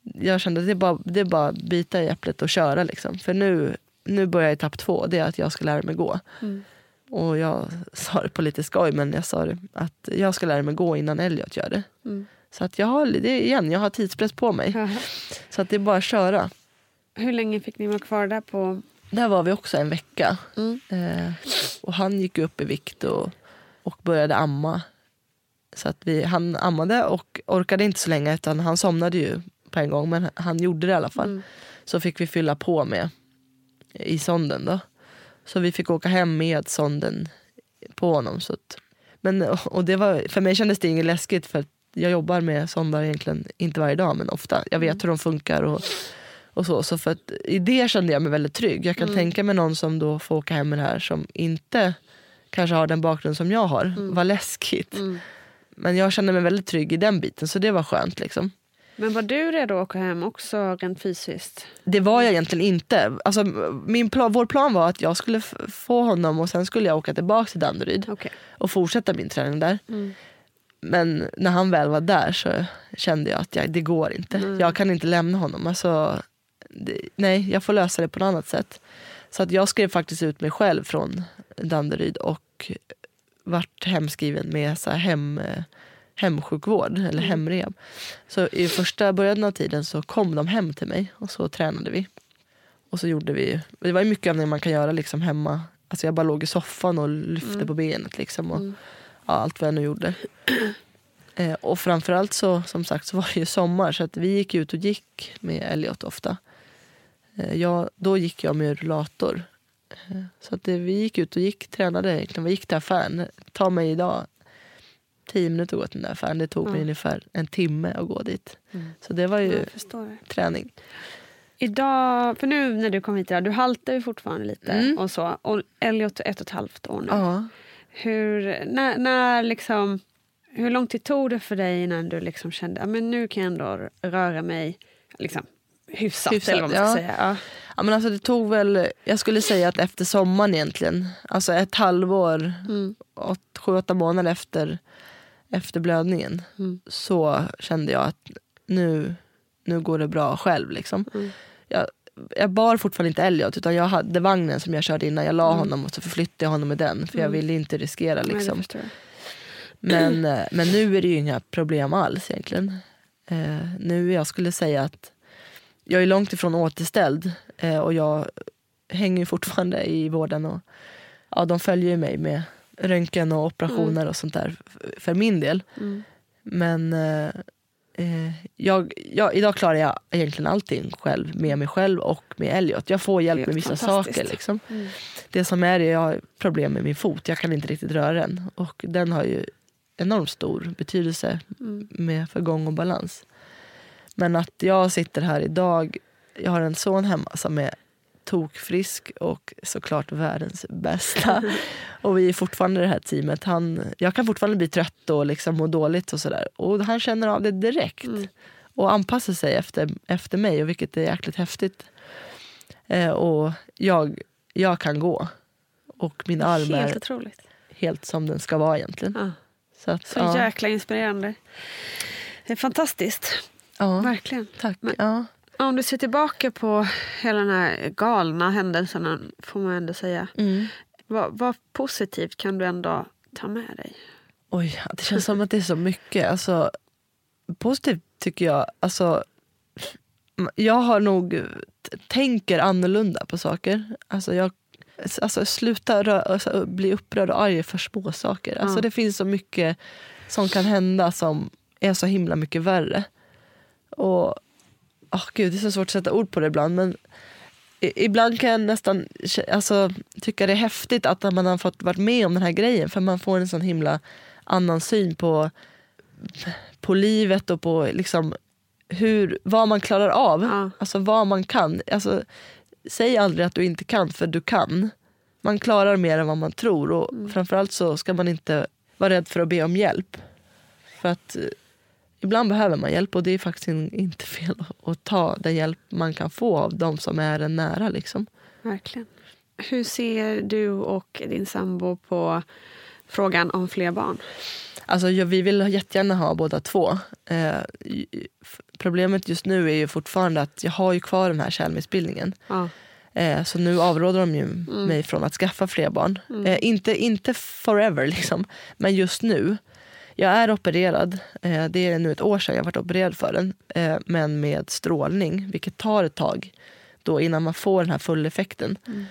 jag kände att det är bara, det är bara bita i äpplet och köra. Liksom. För nu, nu börjar etapp två. Det är att jag ska lära mig gå. Mm. Och jag *laughs* sa det på lite skoj, men jag sa det att jag ska lära mig gå innan Elliot gör det. Mm. Så att jag har, det igen, jag har tidspress på mig. *laughs* Så att det är bara att köra. Hur länge fick ni vara kvar där på? Där var vi också en vecka. Mm. Eh, och han gick upp i vikt och, och började amma. Så att vi, han ammade och orkade inte så länge utan han somnade ju på en gång. Men han gjorde det i alla fall. Mm. Så fick vi fylla på med i sonden då. Så vi fick åka hem med sonden på honom. Så att, men, och det var, för mig kändes det inget läskigt för att jag jobbar med sondar egentligen inte varje dag men ofta. Jag vet hur de funkar och, och så. Så för att, i det kände jag mig väldigt trygg. Jag kan Mm. tänka mig någon som då får åka hem med det här som inte kanske har den bakgrund som jag har. Vad läskigt. Mm. Men jag kände mig väldigt trygg i den biten så det var skönt. Liksom. Men var du redo att åka hem också rent fysiskt? Det var jag egentligen inte. Alltså, min plan, vår plan var att jag skulle få honom och sen skulle jag åka tillbaka till Danderyd Okej. och fortsätta min träning där. Mm. Men när han väl var där så kände jag att jag, det går inte. Mm. Jag kan inte lämna honom. Alltså, det, nej, jag får lösa det på något annat sätt. Så att jag skrev faktiskt ut mig själv från Danderyd och vart hemskriven med så hem, eh, hemsjukvård eller hemrehab. Så i första början av tiden så kom de hem till mig och så tränade vi. Och så gjorde vi, det var mycket övningar man kan göra liksom hemma. Alltså jag bara låg i soffan och lyfte Mm. på benet liksom. Och, Mm. ja, allt vad jag nu gjorde. *clears throat* Eh, och framförallt så, som sagt, så var det ju sommar så att vi gick ut och gick med Elliot ofta. Eh, jag, då gick jag med rullator. Eh, så att det, vi gick ut och gick, tränade egentligen. Vi gick till affären. Ta mig idag tio minuter att gå till den där affären. Det tog mig Mm. ungefär en timme att gå dit. Mm. Så det var ju träning. Idag, för nu när du kom hit idag, du haltar ju fortfarande lite Mm. och så. Och Elliot är ett och ett halvt år nu. Ja. Hur, när, när liksom, hur lång tid tog det för dig innan du liksom kände att nu kan jag ändå röra mig liksom, hyfsat, Hyfsat, eller vad man ska ja. säga. Ja. Ja, men alltså det tog väl, jag skulle säga att efter sommaren egentligen. Alltså ett halvår, Mm. åt, sju, åtta månader efter, efter blödningen. Mm. Så kände jag att nu, nu går det bra själv. Liksom. Mm. Jag, jag bar fortfarande inte Elliot utan jag hade vagnen som jag körde innan. Jag la Mm. honom och så förflyttade jag honom med den. För jag Mm. ville inte riskera. Nej, Liksom. jag. Men, eh, men nu är det ju inga problem alls egentligen. Eh, nu jag skulle säga att jag är långt ifrån återställd eh, och jag hänger fortfarande i vården. Och, ja, de följer mig med röntgen och operationer och sånt där för min del. Mm. Men eh, eh, jag, jag, idag klarar jag egentligen allting själv med mig själv och med Elliot. Jag får hjälp med vissa saker. Liksom. Mm. Det som är det, jag har problem med min fot. Jag kan inte riktigt röra den. Och den har ju enormt stor betydelse Mm. med för gång och balans. Men att jag sitter här idag, jag har en son hemma som är tokfrisk och såklart världens bästa. *laughs* Och vi är fortfarande det här teamet. Han, jag kan fortfarande bli trött och liksom må dåligt och sådär. Och han känner av det direkt. Mm. Och anpassar sig efter, efter mig, och vilket är jäkligt häftigt. Eh, och jag, jag kan gå. Och min arm Helt är otroligt. helt som den ska vara egentligen. Ja. Så, att, Så ja. jäkla inspirerande. Det är fantastiskt. Ja, Verkligen. tack. Men- ja. Om du ser tillbaka på hela den här galna händelserna, får man ändå säga. Mm. Vad, vad positivt kan du ändå ta med dig? Oj, det känns som att det är så mycket. Alltså, positivt tycker jag. Alltså, jag har nog tänker annorlunda på saker. Alltså, jag alltså, sluta rö- alltså, bli upprörd och arg för små saker. Alltså, Ja. Det finns så mycket som kan hända som är så himla mycket värre. Och åh gud, Det är så svårt att sätta ord på det ibland. Men ibland kan jag nästan alltså, tycka det är häftigt att man har fått varit med om den här grejen. För man får en sån himla annan syn på, på livet och på liksom, hur, vad man klarar av. Ja. Alltså vad man kan. Alltså, säg aldrig att du inte kan, för du kan. Man klarar mer än vad man tror. Och mm. Framförallt så ska man inte vara rädd för att be om hjälp. För att eh, ibland behöver man hjälp och det är faktiskt inte fel att ta den hjälp man kan få av de som är en nära. Liksom. Verkligen. Hur ser du och din sambo på frågan om fler barn? Alltså, ja, vi vill jättegärna ha båda två. Eh, problemet just nu är ju fortfarande att jag har ju kvar den här kärlmissbildningen. Ja. Eh, så nu avråder de ju mm. mig från att skaffa fler barn. Mm. Eh, inte, inte forever liksom, men just nu. Jag är opererad. Eh, det är nu ett år sedan jag varit opererad för den. Eh, men med strålning, vilket tar ett tag då innan man får den här fulleffekten. Mm.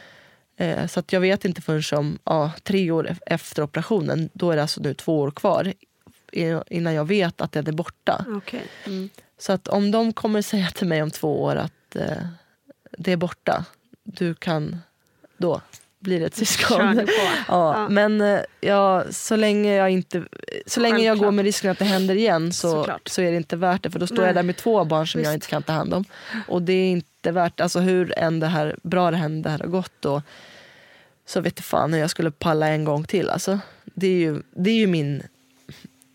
Eh, så att jag vet inte förrän om ja, tre år efter operationen, då är det alltså nu två år kvar innan jag vet att den är borta. Okay. Mm. Så att om de kommer säga till mig om två år att eh, det är borta, du kan då blir ett syskon. *laughs* Ja, ja. Men eh, ja, så länge jag, inte, så länge jag går med risken att det händer igen så, så är det inte värt det. För då står Nej. jag där med två barn som Visst. jag inte kan ta hand om. Och det är inte värt alltså hur än det här, bra det, här, det här har gått. Då, så vet fan hur jag skulle palla en gång till. Alltså, det, är ju, det är ju min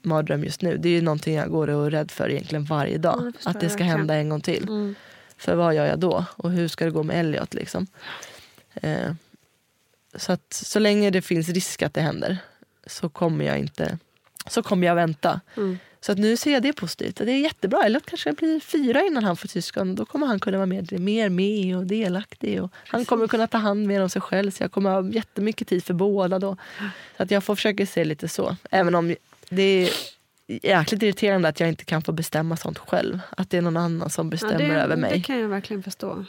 mardröm just nu. Det är ju någonting jag går och är rädd för egentligen varje dag. att det ska hända en gång till. Mm. För vad gör jag då? Och hur ska det gå med Elliot? Liksom? Eh, så, att, så länge det finns risk att det händer så kommer jag inte så kommer jag vänta. Mm. Så att nu ser jag det positivt. Det är jättebra. Eller kanske blir fyra innan han får syskon. Då kommer han kunna vara med, mer med och delaktig. Och han kommer kunna ta hand mer om sig själv. Så jag kommer ha jättemycket tid för båda då. Så att jag får försöka se lite så. Även om det är jäkligt irriterande att jag inte kan få bestämma sånt själv. Att det är någon annan som bestämmer ja, det, över mig. Det kan jag verkligen förstå.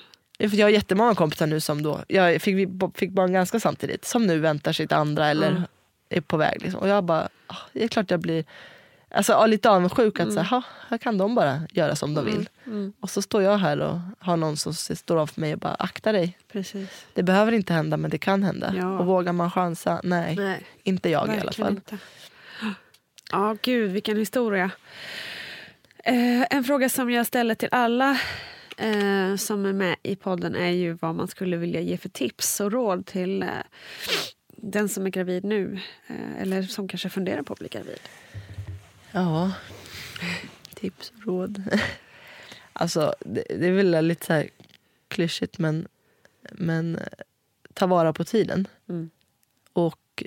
För jag har jättemånga kompisar nu som då, jag fick, fick barn ganska samtidigt, som nu väntar sitt andra eller mm. är på väg. Liksom. Och jag bara, ah, det är klart jag blir alltså, lite avundsjuk att mm. så här, här kan de bara göra som de mm. vill. Mm. Och så står jag här och har någon som står av för mig och bara akta dig. Precis. Det behöver inte hända men det kan hända. Ja. Och vågar man chansa? Nej, Nej. inte jag Verkligen i alla fall. Inte. Ja, gud vilken historia. Eh, en fråga som jag ställer till alla eh, som är med i podden är ju vad man skulle vilja ge för tips och råd till eh, den som är gravid nu eh, eller som kanske funderar på att bli gravid. Ja, tips och råd. *laughs* alltså, det, det är väl lite så här klyschigt men, men ta vara på tiden. Mm. Och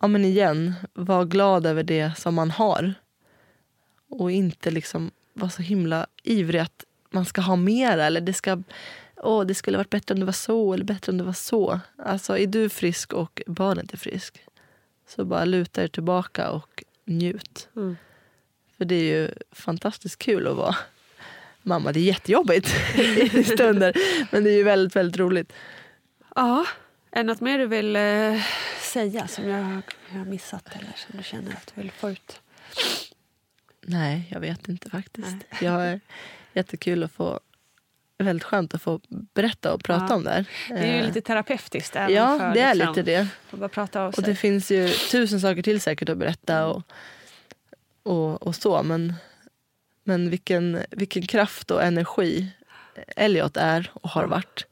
ja, men igen, var glad över det som man har. Och inte liksom vara så himla ivrig att man ska ha mera. Eller det, ska, åh, det skulle varit bättre om det var så eller bättre om det var så. Alltså, är du frisk och barnet är frisk så bara luta er tillbaka och njut. Mm. För det är ju fantastiskt kul att vara mamma. Det är jättejobbigt *laughs* i stunder, men det är ju väldigt, väldigt roligt. Ja. Är det något mer du vill eh, säga som jag, jag har missat eller som du känner att du vill få ut? Nej, jag vet inte faktiskt. Nej. Jag jättekul att få väldigt skönt att få berätta och prata ja. om det här. Det är ju eh, lite terapeutiskt. Även ja, för, det är liksom, lite det. Bara prata av sig. Och det finns ju tusen saker till säkert att berätta och, och, och så. Men, men vilken, vilken kraft och energi Elliot är och har varit.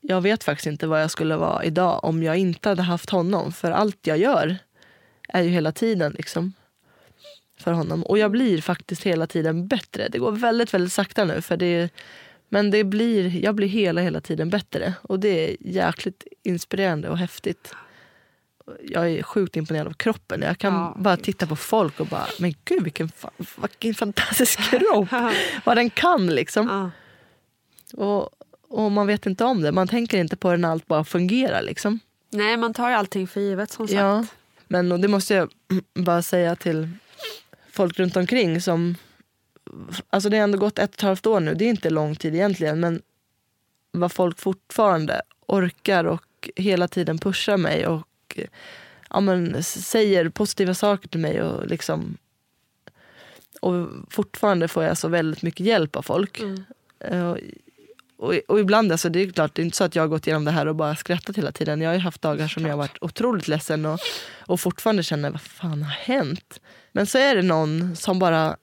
Jag vet faktiskt inte vad jag skulle vara idag om jag inte hade haft honom. För allt jag gör är ju hela tiden liksom för honom. Och jag blir faktiskt hela tiden bättre. Det går väldigt, väldigt sakta nu. För det, men det blir, jag blir hela, hela tiden bättre. Och det är jäkligt inspirerande och häftigt. Jag är sjukt imponerad av kroppen. Jag kan ja. bara titta på folk och bara, men gud vilken, vilken fantastisk *laughs* kropp. Vad den kan liksom. Ja. Och, och man vet inte om det. Man tänker inte på när allt bara fungerar liksom. Nej, man tar ju allting för givet som sagt. Ja. Men och det måste jag *clears throat* bara säga till folk runt omkring som... Alltså det har ändå gått ett och ett halvt år nu. Det är inte lång tid egentligen. Men vad folk fortfarande orkar och hela tiden pushar mig och ja, men, säger positiva saker till mig. Och liksom och fortfarande får jag så väldigt mycket hjälp av folk. Mm. Och, och, och, ibland, alltså, det är klart, det är inte så att jag har gått igenom det här och bara skrattat hela tiden. Jag har haft dagar som jag har varit otroligt ledsen och, och fortfarande känner, vad fan har hänt? Men så är det någon som bara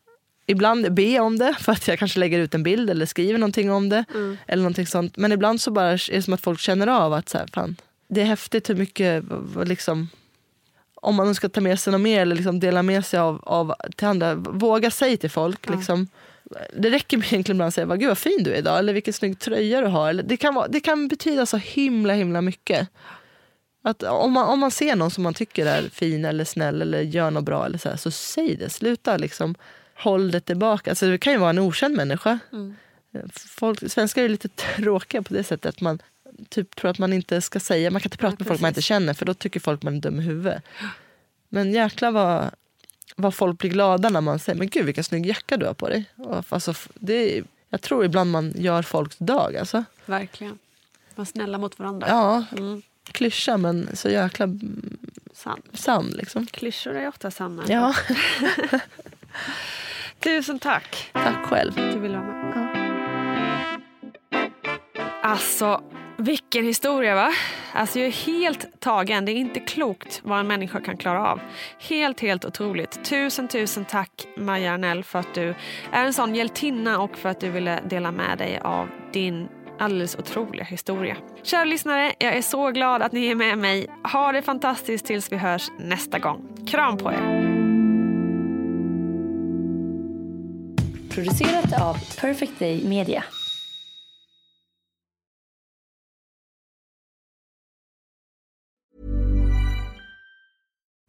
ibland be om det för att jag kanske lägger ut en bild eller skriver någonting om det. Mm. Eller någonting sånt. Men ibland så bara är det som att folk känner av att så här, fan, det är häftigt hur mycket liksom, om man ska ta med sig något mer eller liksom dela med sig av, av till andra, våga säga till folk. Ja. Liksom, det räcker med egentligen ibland att säga Gud vad fin du är idag eller vilken snygg tröja du har. Eller, det, kan vara, det kan betyda så himla himla mycket. Att om, man, om man ser någon som man tycker är fin eller snäll eller gör något bra eller så, här, så säg det. Sluta liksom håll det tillbaka. Alltså, det kan ju vara en okänd människa. Mm. Folk, svenskar är lite *laughs* tråkiga på det sättet att man typ tror att man inte ska säga, man kan inte prata med folk man inte känner för då tycker folk man är dum i huvudet. Men jäklar vad, vad folk blir glada när man säger men gud vilken snygg jacka du har på dig. Och, alltså, det är, jag tror ibland man gör folks dag. Alltså. Verkligen. Var snälla mot varandra. Ja, Mm. Klyscha men så jäkla Sann. sann. Liksom. Klyschor är ofta sanna. Ja. *laughs* Tusen tack. Tack själv. Du ville vara med. Alltså, vilken historia va? Alltså jag är helt tagen. Det är inte klokt vad en människa kan klara av. Helt, helt otroligt. Tusen, tusen tack Maja Arnell för att du är en sån hjältinna och för att du ville dela med dig av din alldeles otroliga historia. Kära lyssnare, jag är så glad att ni är med mig. Ha det fantastiskt tills vi hörs nästa gång. Kram på er! Producerat av Perfect Day Media.